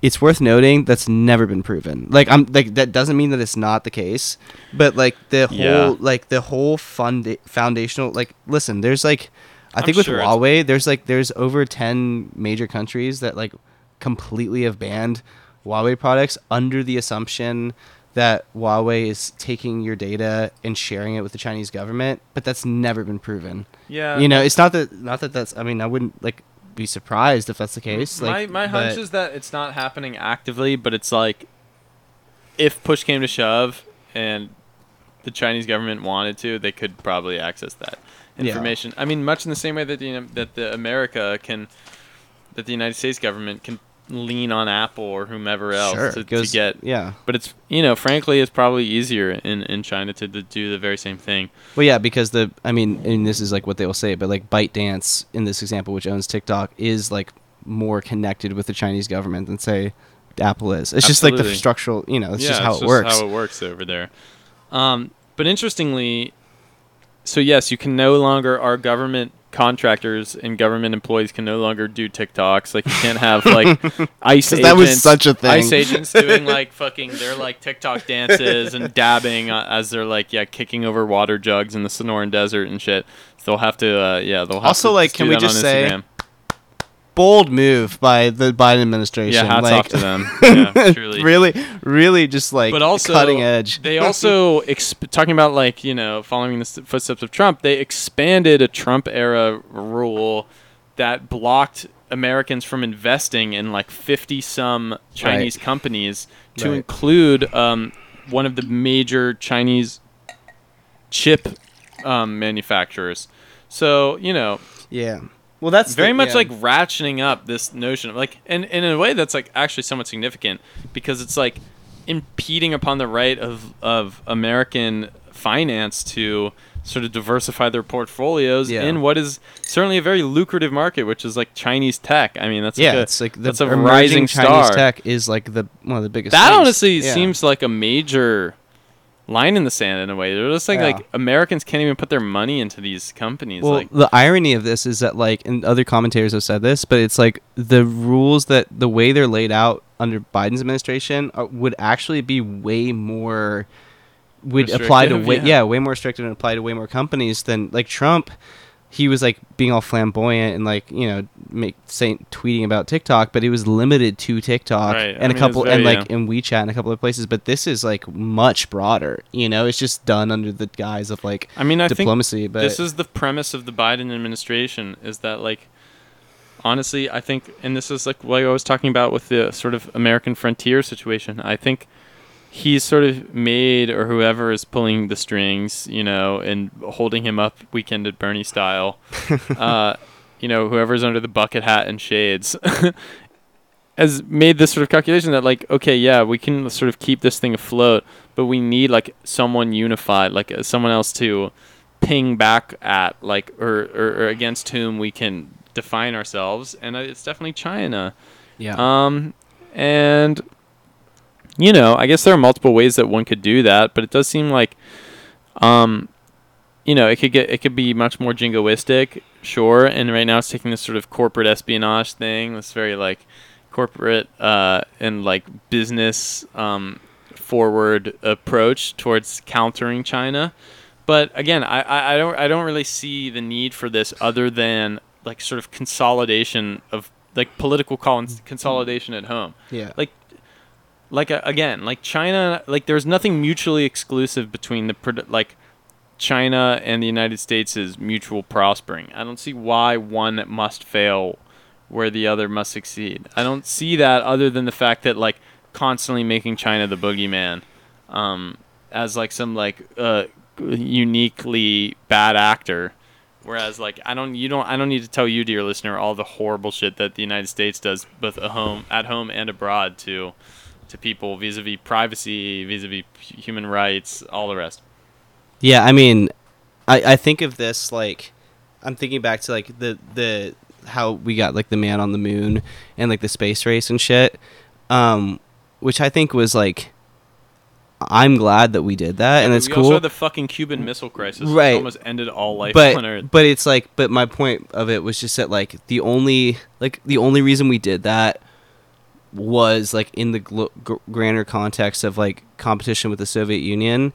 It's worth noting that's never been proven. Like I'm like that doesn't mean that it's not the case, but like the whole Yeah. like the whole fund foundational like listen, there's like I I'm think with sure Huawei, there's like there's over ten major countries that like completely have banned Huawei products under the assumption that Huawei is taking your data and sharing it with the Chinese government, but that's never been proven. Yeah, you know, it's not that not that that's. I mean, I wouldn't like be surprised if that's the case. Like, my my hunch is that it's not happening actively, but it's like if push came to shove and the Chinese government wanted to, they could probably access that Yeah. information. I mean, much in the same way that the that the America can, that the United States government can lean on Apple or whomever else sure, to, goes- to get. yeah. But it's you know, frankly, it's probably easier in, in China to, to do the very same thing. Well, yeah, because the I mean, and this is like what they will say, but like ByteDance in this example, which owns TikTok, is like more connected with the Chinese government than say Apple is. It's just like the structural, you know, it's yeah, just how it's it works. How it works over there. Um, but interestingly, so yes, you can no longer our government contractors and government employees can no longer do TikToks. Like you can't have like [LAUGHS] ICE agents. that was such a thing. ICE agents doing like fucking their like TikTok [LAUGHS] dances and dabbing uh, as they're like yeah kicking over water jugs in the Sonoran Desert and shit. So they'll have to uh, yeah they'll have Also, to like, can we just on say- Instagram. Bold move by the Biden administration. yeah hats like, off to them [LAUGHS] yeah truly [LAUGHS] really, really, just like but also cutting edge. They [LAUGHS] also exp- talking about like you know following the footsteps of Trump. They expanded a Trump era rule that blocked Americans from investing in like fifty some Chinese companies to Right. include um, one of the major Chinese chip um, manufacturers. So you know, yeah. Well, that's very the- much yeah. like ratcheting up this notion of like and, and in a way that's like actually somewhat significant because it's like impeding upon the right of of American finance to sort of diversify their portfolios Yeah. in what is certainly a very lucrative market which is like Chinese tech. I mean that's yeah, like a, it's like the that's a rising Chinese star. tech is like the one of the biggest. that things. honestly Yeah. seems like a major line in the sand in a way. They're just like Yeah. like Americans can't even put their money into these companies Well, like the irony of this is that like, and other commentators have said this, but it's like the rules that the way they're laid out under Biden's administration are, would actually be way more would apply to way, yeah. yeah. way more restrictive and apply to way more companies than like Trump. He was like being all flamboyant and like you know make saying tweeting about TikTok, but it was limited to TikTok Right. And a mean, couple and very, like in WeChat and a couple of places. But this is like much broader. You know, it's just done under the guise of like I mean I think diplomacy. but this is the premise of the Biden administration is that like honestly I think and this is like what I was talking about with the sort of American frontier situation I think he's sort of made or whoever is pulling the strings you know and holding him up weekend at Bernie style [LAUGHS] uh, you know whoever's under the bucket hat and shades [LAUGHS] has made this sort of calculation that like okay yeah we can sort of keep this thing afloat but we need like someone unified like uh, someone else to ping back at like or, or, or against whom we can define ourselves and uh, it's definitely china yeah. um and you know i guess there are multiple ways that one could do that but it does seem like um you know it could get it could be much more jingoistic sure and right now it's taking this sort of corporate espionage thing this very like corporate uh and like business um forward approach towards countering china but again I, I don't i don't really see the need for this other than like sort of consolidation of like political cons- consolidation at home yeah. like like uh, again like china like there's nothing mutually exclusive between the like china and the united states is mutual prospering. I don't see why one must fail where the other must succeed. I don't see that other than the fact that like constantly making china the boogeyman um as like some like uh uniquely bad actor. Whereas, like, I don't, you don't, I don't need to tell you, dear listener, all the horrible shit that the United States does, both at home, at home and abroad, to, to people vis-a-vis privacy, vis-a-vis human rights, all the rest. Yeah, I mean, I, I think of this like I'm thinking back to like the the how we got like the man on the moon and like the space race and shit, um, which I think was like I'm glad that we did that and we it's also cool. had the fucking Cuban Missile Crisis, Right. almost ended all life but on Earth. but it's like but my point of it was just that like the only like the only reason we did that was like in the gr- grander context of like competition with the Soviet Union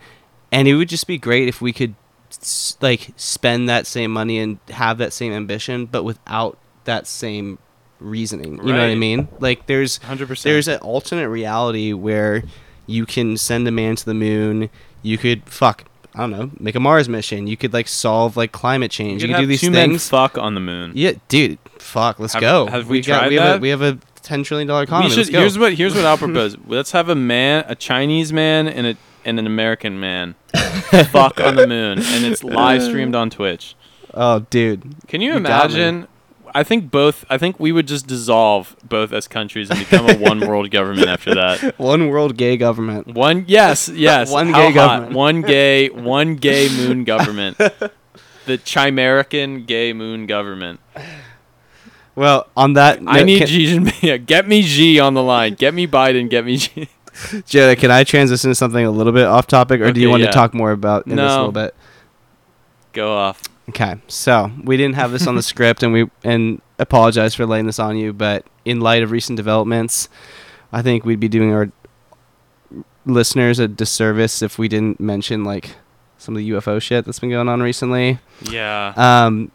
and it would just be great if we could s- like spend that same money and have that same ambition but without that same reasoning you know what I mean like there's Hundred percent. there's an alternate reality where you can send a man to the moon. You could fuck. I don't know. Make a Mars mission. You could like solve like climate change. You, could could do these two men things. fuck on the moon. yeah, dude. Fuck. Let's Have- go. have we got, tried we Have that? a, we have a ten trillion dollar economy. should, Let's go. here's what here's what I'll [LAUGHS] propose. Let's have a man, a Chinese man, and a and an American man [LAUGHS] fuck on the moon, and it's [LAUGHS] live streamed on Twitch. oh, dude. Can you, You imagine? I think both. I think we would just dissolve both as countries and become a one world government after that. One world gay government. One, yes, yes. One How gay hot. government. One gay, one gay moon government. the Chimerican gay moon government. Well, on that, I need can, Jinping. yeah, [LAUGHS] Get me Xi on the line. Get me Biden. Get me Xi. [LAUGHS] Jada, can I transition to something a little bit off topic, or do you want yeah. to talk more about in this a little bit? Go off. Okay, so we didn't have this on the [LAUGHS] script, and we and apologize for laying this on you. But in light of recent developments, I think we'd be doing our listeners a disservice if we didn't mention like some of the UFO shit that's been going on recently. Yeah. Um,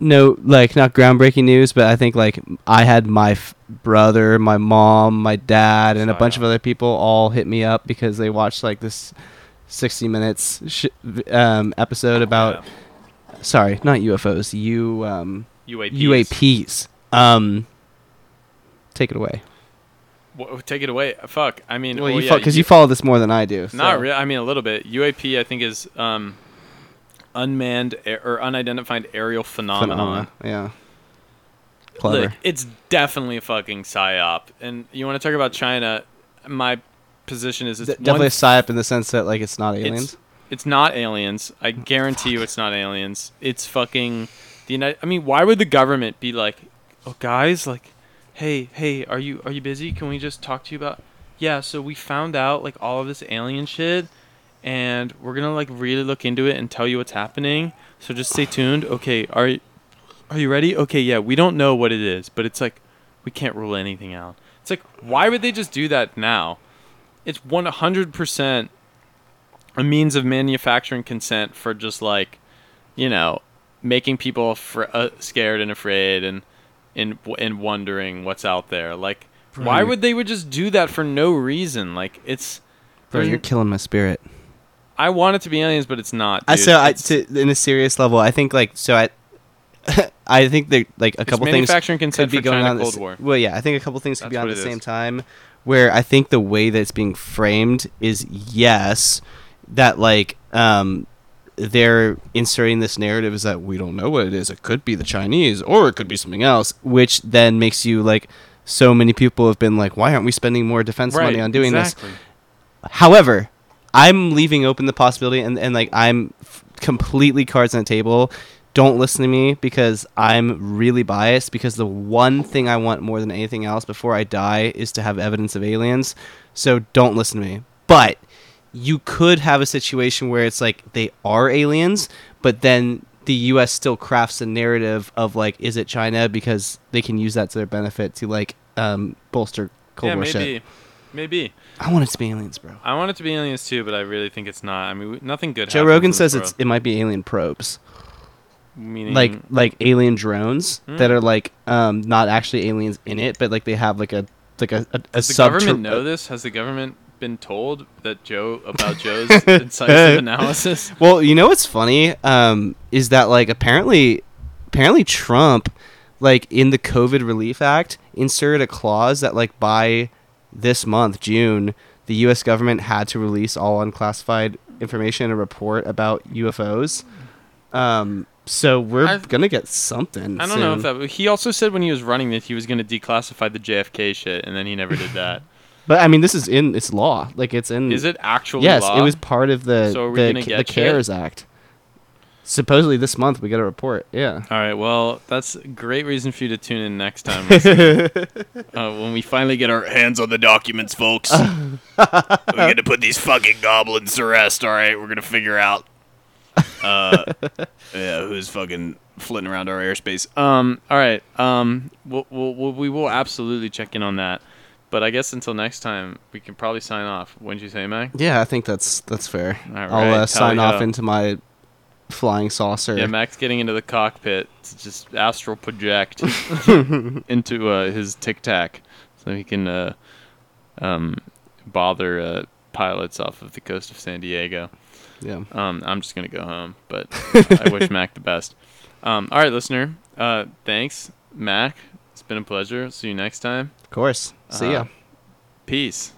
no, like not groundbreaking news, but I think like I had my f- brother, my mom, my dad, and a bunch of other people all hit me up because they watched like this sixty minutes sh- um, episode about sorry, not UFOs, U um. UAPs. UAPs. Um, take it away. Take it away. Fuck. I mean, Well, well, you yeah, because you follow this more than I do. Not really. I mean, a little bit. UAP, I think, is um, unmanned a- or unidentified aerial phenomenon. Phenomena. Yeah. Clever. Look, it's definitely a fucking psyop. And you want to talk about China? My position is it's definitely one a psyop in the sense that like it's not aliens. It's not aliens. I guarantee you, it's not aliens. It's fucking the United. I mean, why would the government be like, "Oh, guys, like, hey, hey, are you are you busy? Can we just talk to you about?" Yeah. So we found out like all of this alien shit, and we're gonna like really look into it and tell you what's happening. So just stay tuned. Okay. Are y- are you ready? Okay. Yeah. We don't know what it is, but it's like we can't rule anything out. It's like why would they just do that now? It's one hundred percent a means of manufacturing consent for just like, you know, making people fr- uh, scared and afraid and and and wondering what's out there. Like, why would they would just do that for no reason? Like, it's. Bro, you're killing my spirit. I want it to be aliens, but it's not. I dude. so I to, in a serious level, I think like so I [LAUGHS] I think that like a couple things could be going China on. Cold War. Well, yeah, I think a couple things could be on at the same is. time. Where I think the way that it's being framed is yes, that like um they're inserting this narrative is that we don't know what it is. It could be the Chinese or it could be something else, which then makes you like so many people have been like, why aren't we spending more defense right, money on doing this? However, I'm leaving open the possibility, and, and like I'm f- completely cards on the table. Don't listen to me because I'm really biased. Because the one thing I want more than anything else before I die is to have evidence of aliens. So don't listen to me. But you could have a situation where it's like they are aliens, but then the U.S. still crafts a narrative of like, is it China? Because they can use that to their benefit to like um, bolster Cold yeah, War maybe, shit. maybe. I want it to be aliens, bro. I want it to be aliens too, but I really think it's not. I mean, we- nothing good. Joe happens Rogan in says it's it might be alien probes, meaning like like alien drones that Hmm. are like um not actually aliens in it, but like they have like a like a a, a Does the sub- government know this? Has the government been told that Joe about [LAUGHS] Joe's incisive analysis? [LAUGHS] Well, you know what's funny um is that like apparently apparently Trump like in the COVID relief act inserted a clause that like by this month June the US government had to release all unclassified information in a report about UFOs. Um so we're I've- going to get something I don't know if that. He also said when he was running that he was going to declassify the JFK shit, and then he never did that. [LAUGHS] But I mean, this is in it's law. Like it's in. Is it actually Yes, law? it was part of the So the, gonna the shit? CARES Act. Supposedly this month we get a report. Yeah. All right. Well, that's a great reason for you to tune in next time [LAUGHS] uh, when we finally get our hands on the documents, folks. [LAUGHS] we're gonna put these fucking goblins to rest. All right, we're gonna figure out. Uh, [LAUGHS] yeah, who's fucking flitting around our airspace? Um. All right. Um. We'll, we'll, we'll absolutely check in on that. But I guess until next time, we can probably sign off. Wouldn't you say, Mac? Yeah, I think that's that's fair. All right, I'll uh, sign off into my flying saucer. Yeah, Mac's getting into the cockpit to just astral project [LAUGHS] into uh, his Tic Tac, so he can uh, um, bother uh, pilots off of the coast of San Diego. yeah. Um, I'm just gonna go home, but I [LAUGHS] wish Mac the best. Um, all right, listener. Uh, thanks, Mac. It's been a pleasure. See you next time. Of course. See ya. Uh, Peace.